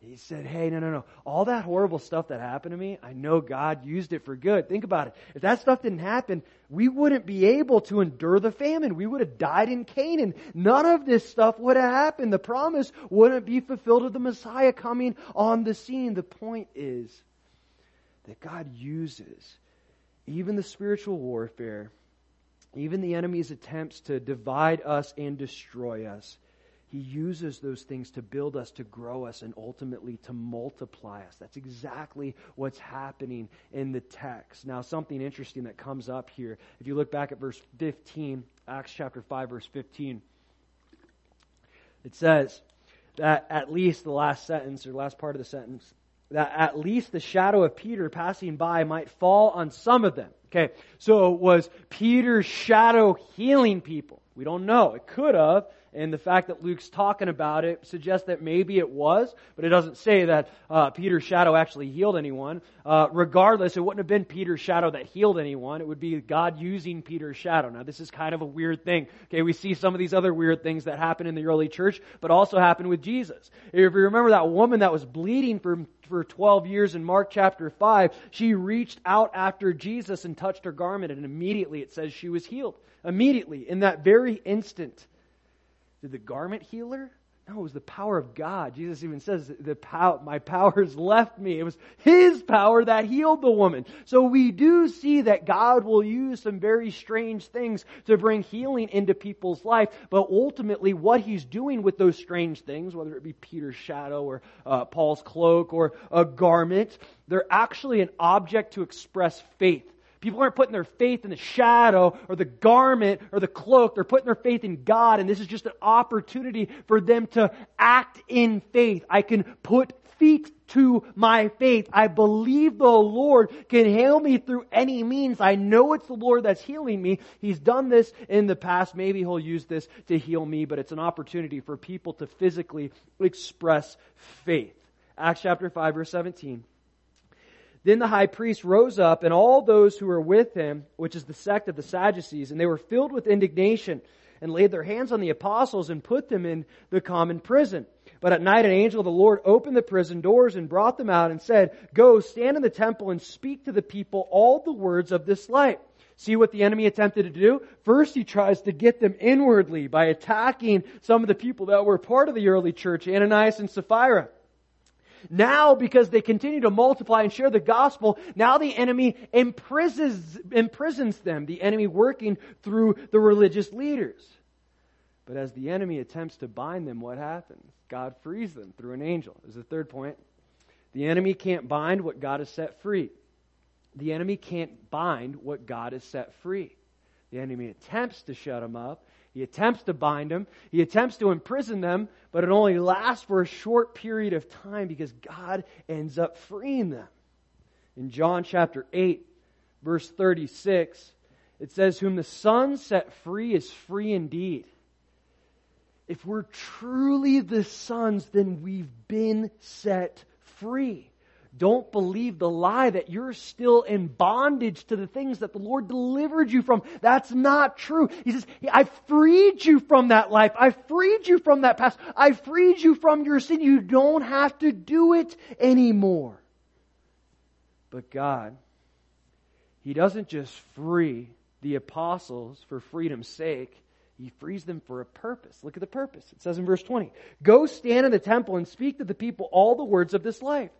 He said, Hey, no, no, no. All that horrible stuff that happened to me, I know God used it for good. Think about it. If that stuff didn't happen, we wouldn't be able to endure the famine. We would have died in Canaan. None of this stuff would have happened. The promise wouldn't be fulfilled of the Messiah coming on the scene. The point is that God uses even the spiritual warfare, even the enemy's attempts to divide us and destroy us he uses those things to build us, to grow us, and ultimately to multiply us. That's exactly what's happening in the text. Now, something interesting that comes up here, if you look back at verse 15, Acts chapter 5, verse 15, it says that at least the last sentence, or last part of the sentence, that at least the shadow of Peter passing by might fall on some of them. Okay, so was Peter's shadow healing people? We don't know. It could have. And the fact that Luke's talking about it suggests that maybe it was, but it doesn't say that uh, Peter's shadow actually healed anyone. Uh, regardless, it wouldn't have been Peter's shadow that healed anyone. It would be God using Peter's shadow. Now, this is kind of a weird thing. Okay, we see some of these other weird things that happen in the early church, but also happen with Jesus. If you remember that woman that was bleeding for for 12 years in Mark chapter 5, she reached out after Jesus and touched her garment, and immediately it says she was healed. Immediately, in that very instant. Did the garment heal her? No, it was the power of God. Jesus even says, the power, my powers left me. It was His power that healed the woman. So we do see that God will use some very strange things to bring healing into people's life. But ultimately, what He's doing with those strange things, whether it be Peter's shadow or uh, Paul's cloak or a garment, they're actually an object to express faith. People aren't putting their faith in the shadow or the garment or the cloak. They're putting their faith in God, and this is just an opportunity for them to act in faith. I can put feet to my faith. I believe the Lord can heal me through any means. I know it's the Lord that's healing me. He's done this in the past. Maybe He'll use this to heal me, but it's an opportunity for people to physically express faith. Acts chapter 5 verse 17. Then the high priest rose up, and all those who were with him, which is the sect of the Sadducees, and they were filled with indignation, and laid their hands on the apostles and put them in the common prison. But at night an angel of the Lord opened the prison doors and brought them out and said, Go, stand in the temple and speak to the people all the words of this light. See what the enemy attempted to do? First, he tries to get them inwardly by attacking some of the people that were part of the early church, Ananias and Sapphira. Now, because they continue to multiply and share the gospel, now the enemy imprisons, imprisons them, the enemy working through the religious leaders. But as the enemy attempts to bind them, what happens? God frees them through an angel. Is the third point. The enemy can't bind what God has set free. The enemy can't bind what God has set free. The enemy attempts to shut them up, he attempts to bind them, he attempts to imprison them, but it only lasts for a short period of time because God ends up freeing them. In John chapter 8, verse 36, it says, Whom the Son set free is free indeed. If we're truly the sons, then we've been set free. Don't believe the lie that you're still in bondage to the things that the Lord delivered you from. That's not true. He says, I freed you from that life. I freed you from that past. I freed you from your sin. You don't have to do it anymore. But God, He doesn't just free the apostles for freedom's sake. He frees them for a purpose. Look at the purpose. It says in verse 20, Go stand in the temple and speak to the people all the words of this life.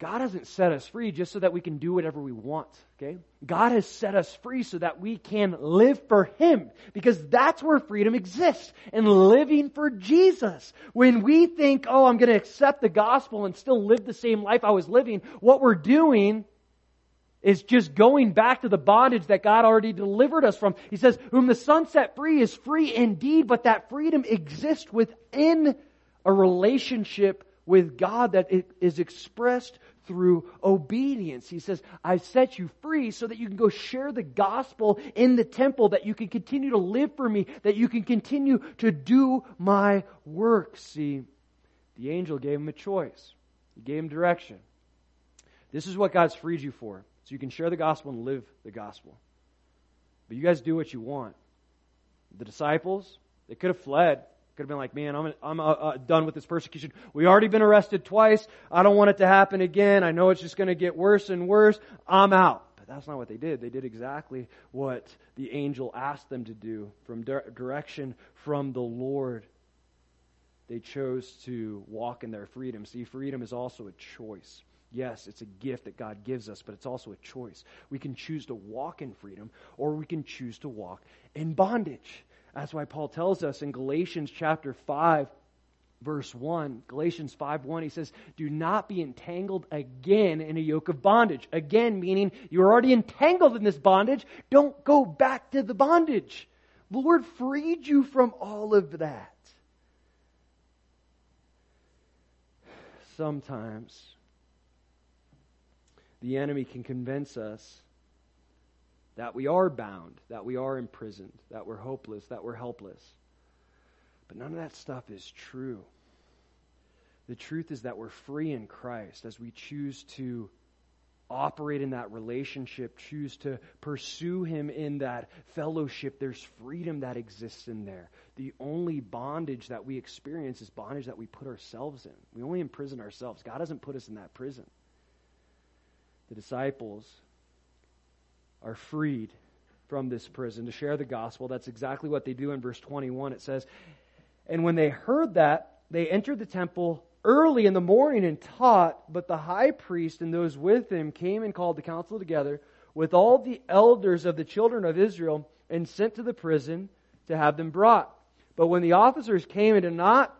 God hasn't set us free just so that we can do whatever we want, okay? God has set us free so that we can live for Him because that's where freedom exists and living for Jesus. When we think, oh, I'm going to accept the gospel and still live the same life I was living, what we're doing is just going back to the bondage that God already delivered us from. He says, whom the Son set free is free indeed, but that freedom exists within a relationship with God that is expressed through obedience. He says, I've set you free so that you can go share the gospel in the temple, that you can continue to live for me, that you can continue to do my work. See, the angel gave him a choice. He gave him direction. This is what God's freed you for. So you can share the gospel and live the gospel. But you guys do what you want. The disciples, they could have fled. Could have been like, man, I'm, I'm uh, uh, done with this persecution. We already been arrested twice. I don't want it to happen again. I know it's just going to get worse and worse. I'm out. But that's not what they did. They did exactly what the angel asked them to do from di- direction from the Lord. They chose to walk in their freedom. See, freedom is also a choice. Yes, it's a gift that God gives us, but it's also a choice. We can choose to walk in freedom or we can choose to walk in bondage. That's why Paul tells us in Galatians chapter 5, verse 1, Galatians 5 1, he says, Do not be entangled again in a yoke of bondage. Again, meaning you're already entangled in this bondage. Don't go back to the bondage. The Lord freed you from all of that. Sometimes the enemy can convince us that we are bound, that we are imprisoned, that we're hopeless, that we're helpless. But none of that stuff is true. The truth is that we're free in Christ as we choose to operate in that relationship, choose to pursue Him in that fellowship. There's freedom that exists in there. The only bondage that we experience is bondage that we put ourselves in. We only imprison ourselves. God doesn't put us in that prison. The disciples are freed from this prison to share the gospel. That's exactly what they do in verse 21. It says, And when they heard that, they entered the temple early in the morning and taught, but the high priest and those with him came and called the council together with all the elders of the children of Israel and sent to the prison to have them brought. But when the officers came and did not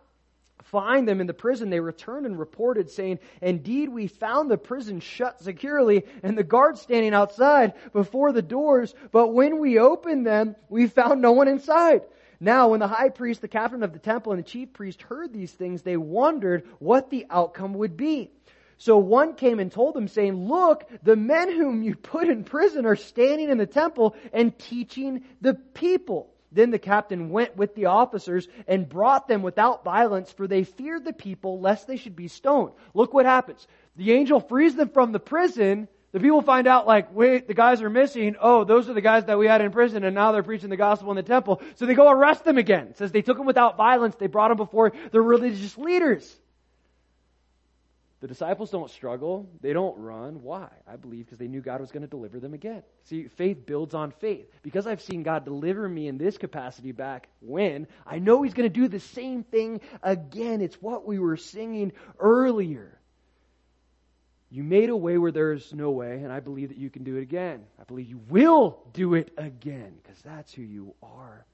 find them in the prison, they returned and reported, saying, Indeed, we found the prison shut securely and the guards standing outside before the doors, but when we opened them, we found no one inside. Now, when the high priest, the captain of the temple, and the chief priest heard these things, they wondered what the outcome would be. So one came and told them, saying, Look, the men whom you put in prison are standing in the temple and teaching the people. Then the captain went with the officers and brought them without violence, for they feared the people lest they should be stoned. Look what happens. The angel frees them from the prison. The people find out, like, wait, the guys are missing. Oh, those are the guys that we had in prison, and now they're preaching the gospel in the temple. So they go arrest them again. It says they took them without violence. They brought them before the religious leaders. The disciples don't struggle. They don't run. Why? I believe because they knew God was going to deliver them again. See, faith builds on faith. Because I've seen God deliver me in this capacity back when, I know He's going to do the same thing again. It's what we were singing earlier. You made a way where there's no way, and I believe that you can do it again. I believe you will do it again because that's who you are.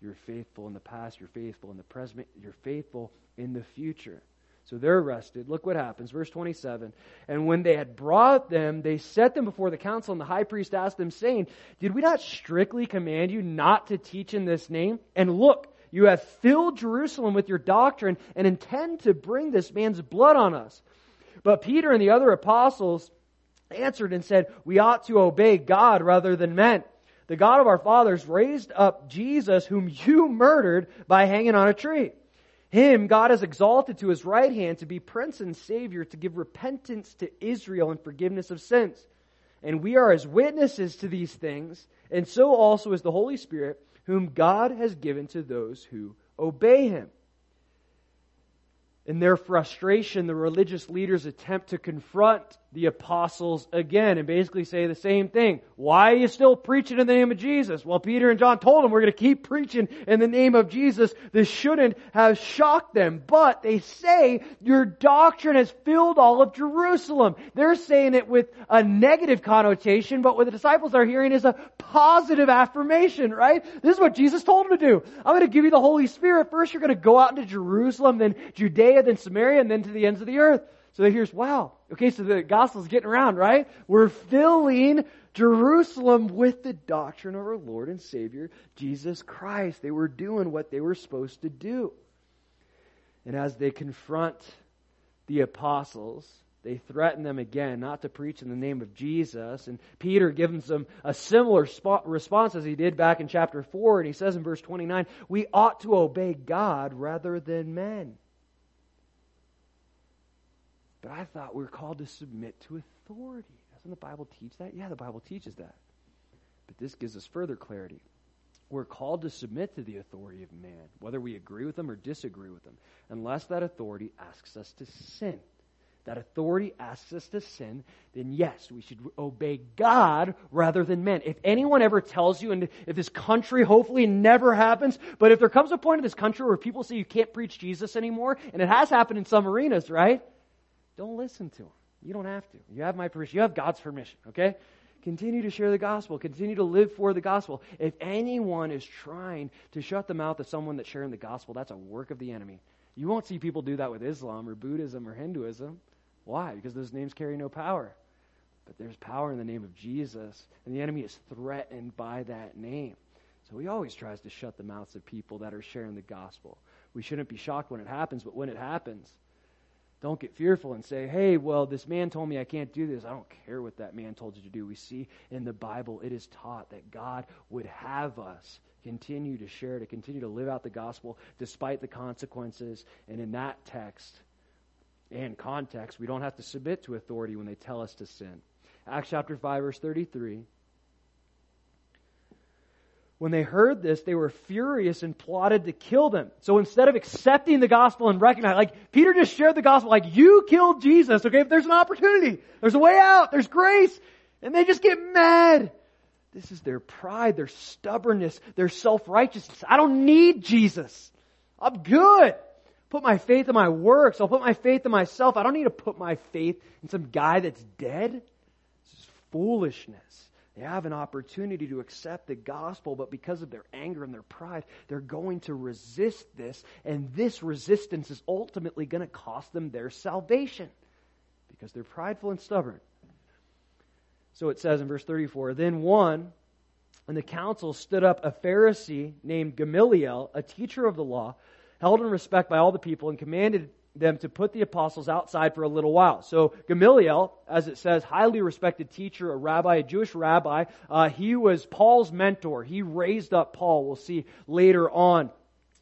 You're faithful in the past, you're faithful in the present, you're faithful in the future. So they're arrested. Look what happens. Verse 27. And when they had brought them, they set them before the council, and the high priest asked them, saying, Did we not strictly command you not to teach in this name? And look, you have filled Jerusalem with your doctrine and intend to bring this man's blood on us. But Peter and the other apostles answered and said, We ought to obey God rather than men. The God of our fathers raised up Jesus, whom you murdered by hanging on a tree. Him God has exalted to his right hand to be prince and savior, to give repentance to Israel and forgiveness of sins. And we are as witnesses to these things, and so also is the Holy Spirit, whom God has given to those who obey him. In their frustration, the religious leaders attempt to confront the apostles again and basically say the same thing. Why are you still preaching in the name of Jesus? Well, Peter and John told them we're going to keep preaching in the name of Jesus. This shouldn't have shocked them, but they say your doctrine has filled all of Jerusalem. They're saying it with a negative connotation, but what the disciples are hearing is a positive affirmation, right? This is what Jesus told them to do. I'm going to give you the Holy Spirit. First, you're going to go out into Jerusalem, then Judea, then Samaria, and then to the ends of the earth. So they here's, wow. Okay, so the gospel's getting around, right? We're filling Jerusalem with the doctrine of our Lord and Savior, Jesus Christ. They were doing what they were supposed to do. And as they confront the apostles, they threaten them again not to preach in the name of Jesus. And Peter gives them a similar response as he did back in chapter 4. And he says in verse 29, We ought to obey God rather than men. But I thought we were called to submit to authority. Doesn't the Bible teach that? Yeah, the Bible teaches that. But this gives us further clarity. We're called to submit to the authority of man, whether we agree with them or disagree with them, unless that authority asks us to sin. That authority asks us to sin, then yes, we should obey God rather than men. If anyone ever tells you, and if this country hopefully never happens, but if there comes a point in this country where people say you can't preach Jesus anymore, and it has happened in some arenas, right? Don't listen to them. You don't have to. You have my permission. You have God's permission, okay? Continue to share the gospel. Continue to live for the gospel. If anyone is trying to shut the mouth of someone that's sharing the gospel, that's a work of the enemy. You won't see people do that with Islam or Buddhism or Hinduism. Why? Because those names carry no power. But there's power in the name of Jesus, and the enemy is threatened by that name. So he always tries to shut the mouths of people that are sharing the gospel. We shouldn't be shocked when it happens, but when it happens, don't get fearful and say, hey, well, this man told me I can't do this. I don't care what that man told you to do. We see in the Bible it is taught that God would have us continue to share, to continue to live out the gospel despite the consequences. And in that text and context, we don't have to submit to authority when they tell us to sin. Acts chapter 5, verse 33 when they heard this, they were furious and plotted to kill them. So instead of accepting the gospel and recognizing, like Peter just shared the gospel, like you killed Jesus, okay? There's an opportunity, there's a way out, there's grace, and they just get mad. This is their pride, their stubbornness, their self-righteousness. I don't need Jesus. I'm good. Put my faith in my works. I'll put my faith in myself. I don't need to put my faith in some guy that's dead. This is foolishness. They have an opportunity to accept the gospel, but because of their anger and their pride, they're going to resist this, and this resistance is ultimately going to cost them their salvation because they're prideful and stubborn. So it says in verse 34 Then one in the council stood up a Pharisee named Gamaliel, a teacher of the law, held in respect by all the people, and commanded them to put the apostles outside for a little while. So Gamaliel, as it says, highly respected teacher, a rabbi, a Jewish rabbi, uh, he was Paul's mentor. He raised up Paul. We'll see later on.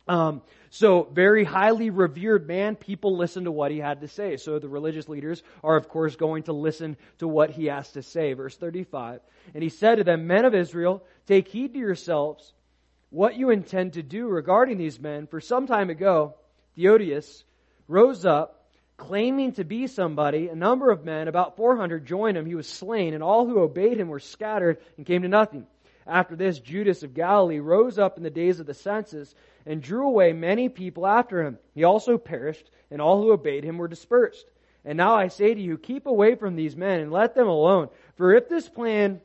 Um, so very highly revered man. People listen to what he had to say. So the religious leaders are, of course, going to listen to what he has to say. Verse 35. And he said to them, Men of Israel, take heed to yourselves what you intend to do regarding these men. For some time ago, Theudas, rose up, claiming to be somebody. A number of men, about 400, joined him. He was slain, and all who obeyed him were scattered and came to nothing. After this, Judas of Galilee rose up in the days of the census and drew away many people after him. He also perished, and all who obeyed him were dispersed. And now I say to you, keep away from these men and let them alone. For if this plan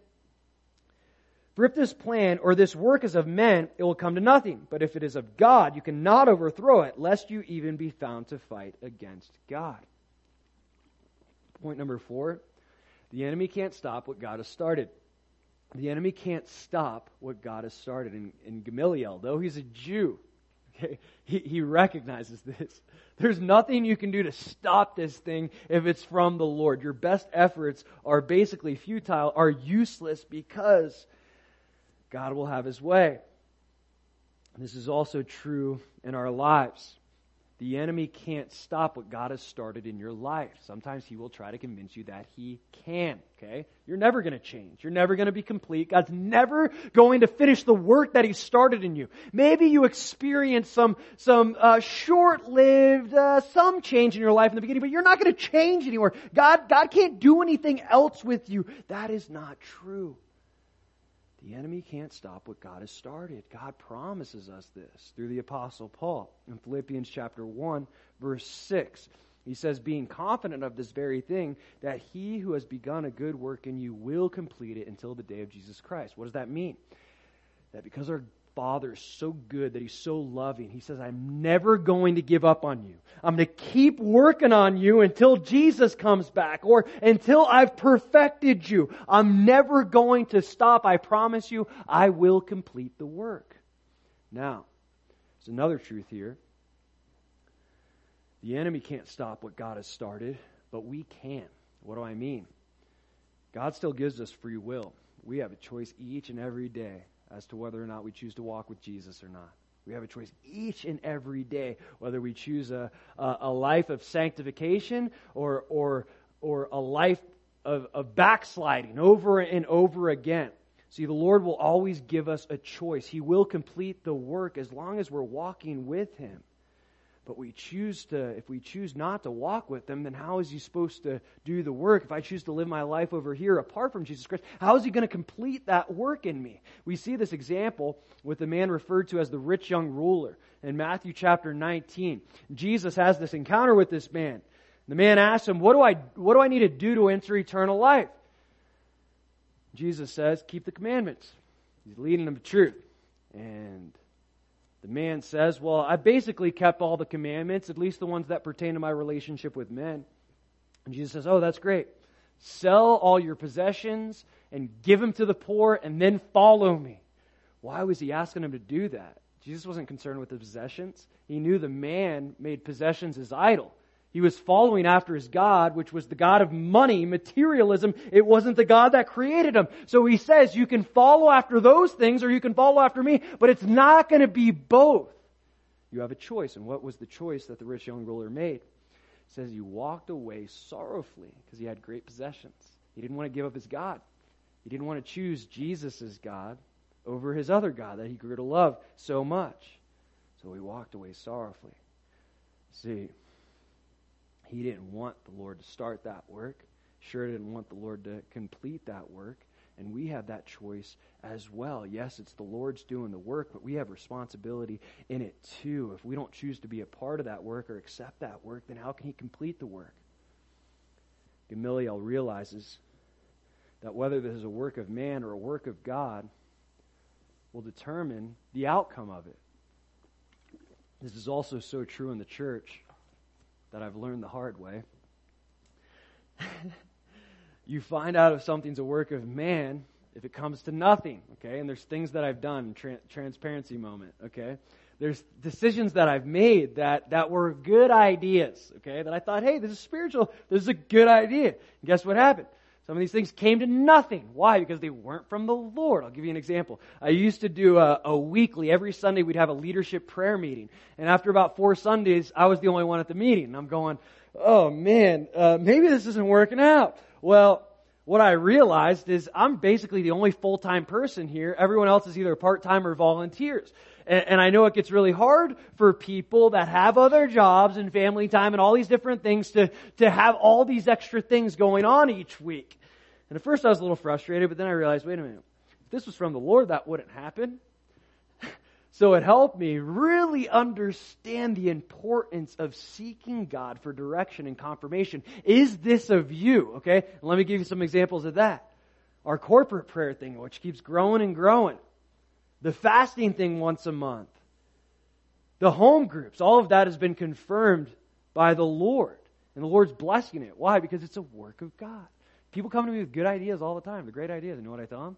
for if this plan or this work is of men, it will come to nothing. But if it is of God, you cannot overthrow it, lest you even be found to fight against God. Point number four the enemy can't stop what God has started. The enemy can't stop what God has started. In, in Gamaliel, though he's a Jew, okay, he, he recognizes this. There's nothing you can do to stop this thing if it's from the Lord. Your best efforts are basically futile, are useless because God will have his way. This is also true in our lives. The enemy can't stop what God has started in your life. Sometimes he will try to convince you that he can, okay? You're never going to change. You're never going to be complete. God's never going to finish the work that he started in you. Maybe you experience some, some uh, short-lived, uh, some change in your life in the beginning, but you're not going to change anymore. God, God can't do anything else with you. That is not true. The enemy can't stop what God has started. God promises us this through the apostle Paul in Philippians chapter 1 verse 6. He says, being confident of this very thing, that he who has begun a good work in you will complete it until the day of Jesus Christ. What does that mean? That because our Father is so good, that He's so loving. He says, I'm never going to give up on you. I'm going to keep working on you until Jesus comes back or until I've perfected you. I'm never going to stop. I promise you, I will complete the work. Now, there's another truth here. The enemy can't stop what God has started, but we can. What do I mean? God still gives us free will. We have a choice each and every day as to whether or not we choose to walk with Jesus or not. We have a choice each and every day whether we choose a, a, a life of sanctification or, or, or a life of, of backsliding over and over again. See, the Lord will always give us a choice. He will complete the work as long as we're walking with Him. But we choose to, if we choose not to walk with Him, then how is He supposed to do the work? If I choose to live my life over here apart from Jesus Christ, how is He going to complete that work in me? We see this example with the man referred to as the rich young ruler in Matthew chapter 19. Jesus has this encounter with this man. The man asks him, what do I, what do I need to do to enter eternal life? Jesus says, keep the commandments. He's leading them to truth. And the man says, Well, I basically kept all the commandments, at least the ones that pertain to my relationship with men. And Jesus says, Oh, that's great. Sell all your possessions and give them to the poor and then follow me. Why was he asking him to do that? Jesus wasn't concerned with the possessions. He knew the man made possessions his idol. He was following after his God, which was the God of money, materialism. It wasn't the God that created him. So he says, you can follow after those things or you can follow after me, but it's not going to be both. You have a choice. And what was the choice that the rich young ruler made? It says he walked away sorrowfully because he had great possessions. He didn't want to give up his God. He didn't want to choose Jesus as God over his other God that he grew to love so much. So he walked away sorrowfully. See, he didn't want the Lord to start that work. Sure didn't want the Lord to complete that work. And we have that choice as well. Yes, it's the Lord's doing the work, but we have responsibility in it too. If we don't choose to be a part of that work or accept that work, then how can He complete the work? Gamaliel realizes that whether this is a work of man or a work of God will determine the outcome of it. This is also so true in the church that I've learned the hard way. you find out if something's a work of man if it comes to nothing, okay? And there's things that I've done, tra- transparency moment, okay? There's decisions that I've made that, that were good ideas, okay? That I thought, hey, this is spiritual. This is a good idea. And guess what happened? Some of these things came to nothing. Why? Because they weren't from the Lord. I'll give you an example. I used to do a, a, weekly, every Sunday we'd have a leadership prayer meeting. And after about four Sundays, I was the only one at the meeting. And I'm going, oh man, uh, maybe this isn't working out. Well, what I realized is I'm basically the only full-time person here. Everyone else is either part-time or volunteers. And, and, I know it gets really hard for people that have other jobs and family time and all these different things to, to have all these extra things going on each week. And at first I was a little frustrated, but then I realized, wait a minute. If this was from the Lord, that wouldn't happen. so it helped me really understand the importance of seeking God for direction and confirmation. Is this of you? Okay? Let me give you some examples of that. Our corporate prayer thing, which keeps growing and growing the fasting thing once a month, the home groups, all of that has been confirmed by the Lord. And the Lord's blessing it. Why? Because it's a work of God. People come to me with good ideas all the time, the great ideas. You know what I tell them?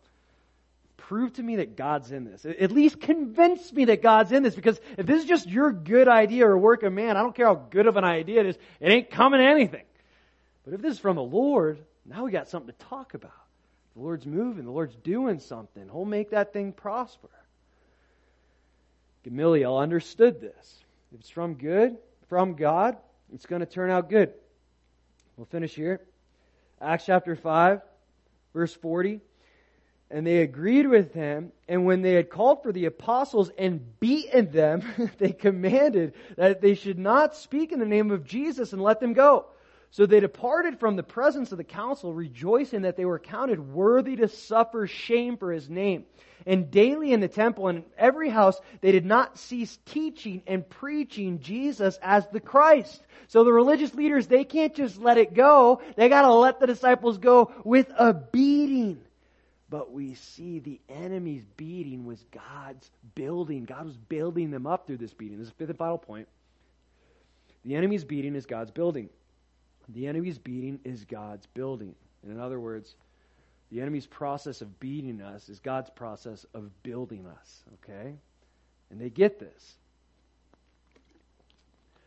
Prove to me that God's in this. At least convince me that God's in this because if this is just your good idea or work of man, I don't care how good of an idea it is, it ain't coming to anything. But if this is from the Lord, now we got something to talk about. The Lord's moving, the Lord's doing something. He'll make that thing prosper. Gamaliel understood this. If it's from good, from God, it's going to turn out good. We'll finish here. Acts chapter 5, verse 40. And they agreed with him, and when they had called for the apostles and beaten them, they commanded that they should not speak in the name of Jesus and let them go. So they departed from the presence of the council, rejoicing that they were counted worthy to suffer shame for his name. And daily in the temple and in every house, they did not cease teaching and preaching Jesus as the Christ. So the religious leaders, they can't just let it go. They gotta let the disciples go with a beating. But we see the enemy's beating was God's building. God was building them up through this beating. This is the fifth and final point. The enemy's beating is God's building. The enemy's beating is God's building. And in other words, the enemy's process of beating us is God's process of building us, okay? And they get this.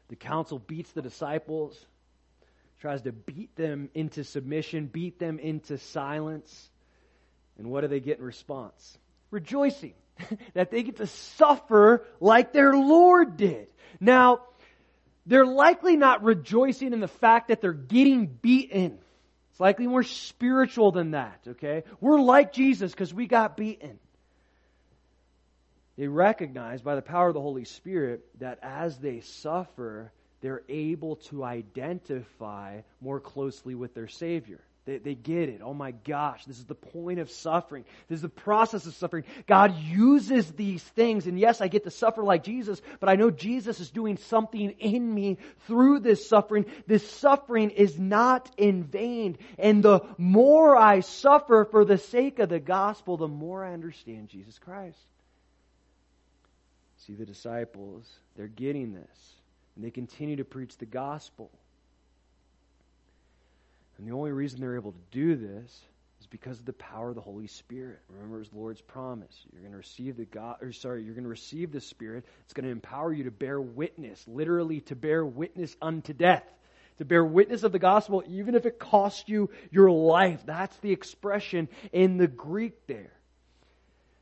The council beats the disciples, tries to beat them into submission, beat them into silence. And what do they get in response? Rejoicing that they get to suffer like their Lord did. Now, they're likely not rejoicing in the fact that they're getting beaten. It's likely more spiritual than that, okay? We're like Jesus because we got beaten. They recognize by the power of the Holy Spirit that as they suffer, they're able to identify more closely with their Savior. They, they get it. Oh my gosh, this is the point of suffering. This is the process of suffering. God uses these things, and yes, I get to suffer like Jesus, but I know Jesus is doing something in me through this suffering. This suffering is not in vain. And the more I suffer for the sake of the gospel, the more I understand Jesus Christ. See, the disciples, they're getting this, and they continue to preach the gospel. And the only reason they're able to do this is because of the power of the Holy Spirit. Remember his Lord's promise. You're going to receive the God or sorry, you're going to receive the Spirit. It's going to empower you to bear witness, literally to bear witness unto death. To bear witness of the gospel, even if it costs you your life. That's the expression in the Greek there.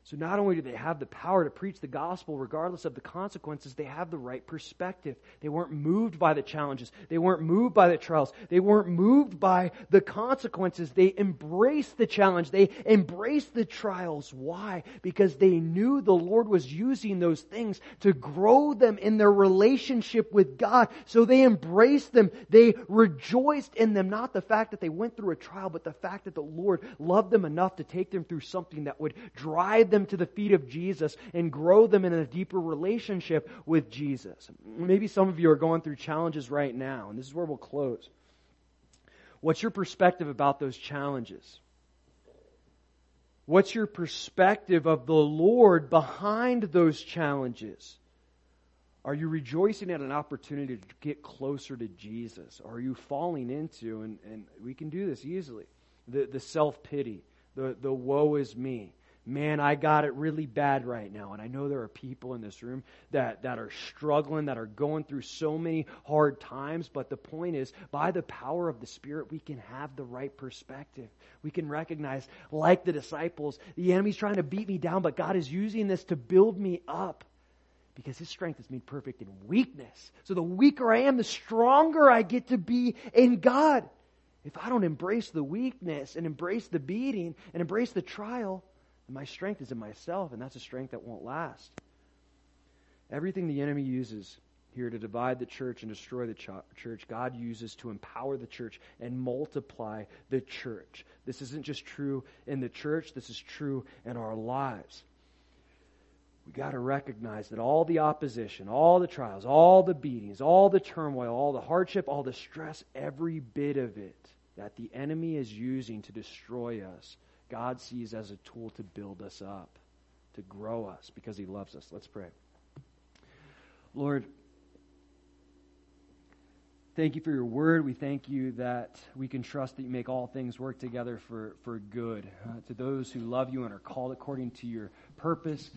So not only do they have the power to preach the gospel regardless of the consequences, they have the right perspective. They weren't moved by the challenges. They weren't moved by the trials. They weren't moved by the consequences. They embraced the challenge. They embraced the trials. Why? Because they knew the Lord was using those things to grow them in their relationship with God. So they embraced them. They rejoiced in them. Not the fact that they went through a trial, but the fact that the Lord loved them enough to take them through something that would drive them them to the feet of Jesus and grow them in a deeper relationship with Jesus. Maybe some of you are going through challenges right now, and this is where we'll close. What's your perspective about those challenges? What's your perspective of the Lord behind those challenges? Are you rejoicing at an opportunity to get closer to Jesus? Are you falling into, and, and we can do this easily, the, the self pity, the, the woe is me, man, I got it really bad right now. And I know there are people in this room that, that are struggling, that are going through so many hard times. But the point is, by the power of the Spirit, we can have the right perspective. We can recognize, like the disciples, the enemy's trying to beat me down, but God is using this to build me up. Because his strength is made perfect in weakness. So the weaker I am, the stronger I get to be in God. If I don't embrace the weakness and embrace the beating and embrace the trial, and my strength is in myself, and that's a strength that won't last. Everything the enemy uses here to divide the church and destroy the ch- church, God uses to empower the church and multiply the church. This isn't just true in the church, this is true in our lives. We got to recognize that all the opposition, all the trials, all the beatings, all the turmoil, all the hardship, all the stress, every bit of it that the enemy is using to destroy us God sees as a tool to build us up, to grow us because He loves us. Let's pray. Lord, thank you for your word. We thank you that we can trust that you make all things work together for, for good uh, to those who love you and are called according to your purpose.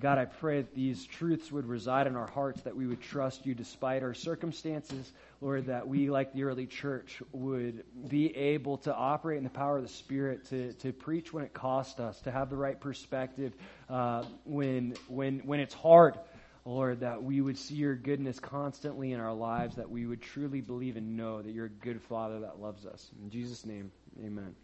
God, I pray that these truths would reside in our hearts, that we would trust you despite our circumstances. Lord, that we, like the early church, would be able to operate in the power of the Spirit, to, to preach when it costs us, to have the right perspective uh, when, when, when it's hard. Lord, that we would see your goodness constantly in our lives, that we would truly believe and know that you're a good Father that loves us. In Jesus' name, amen.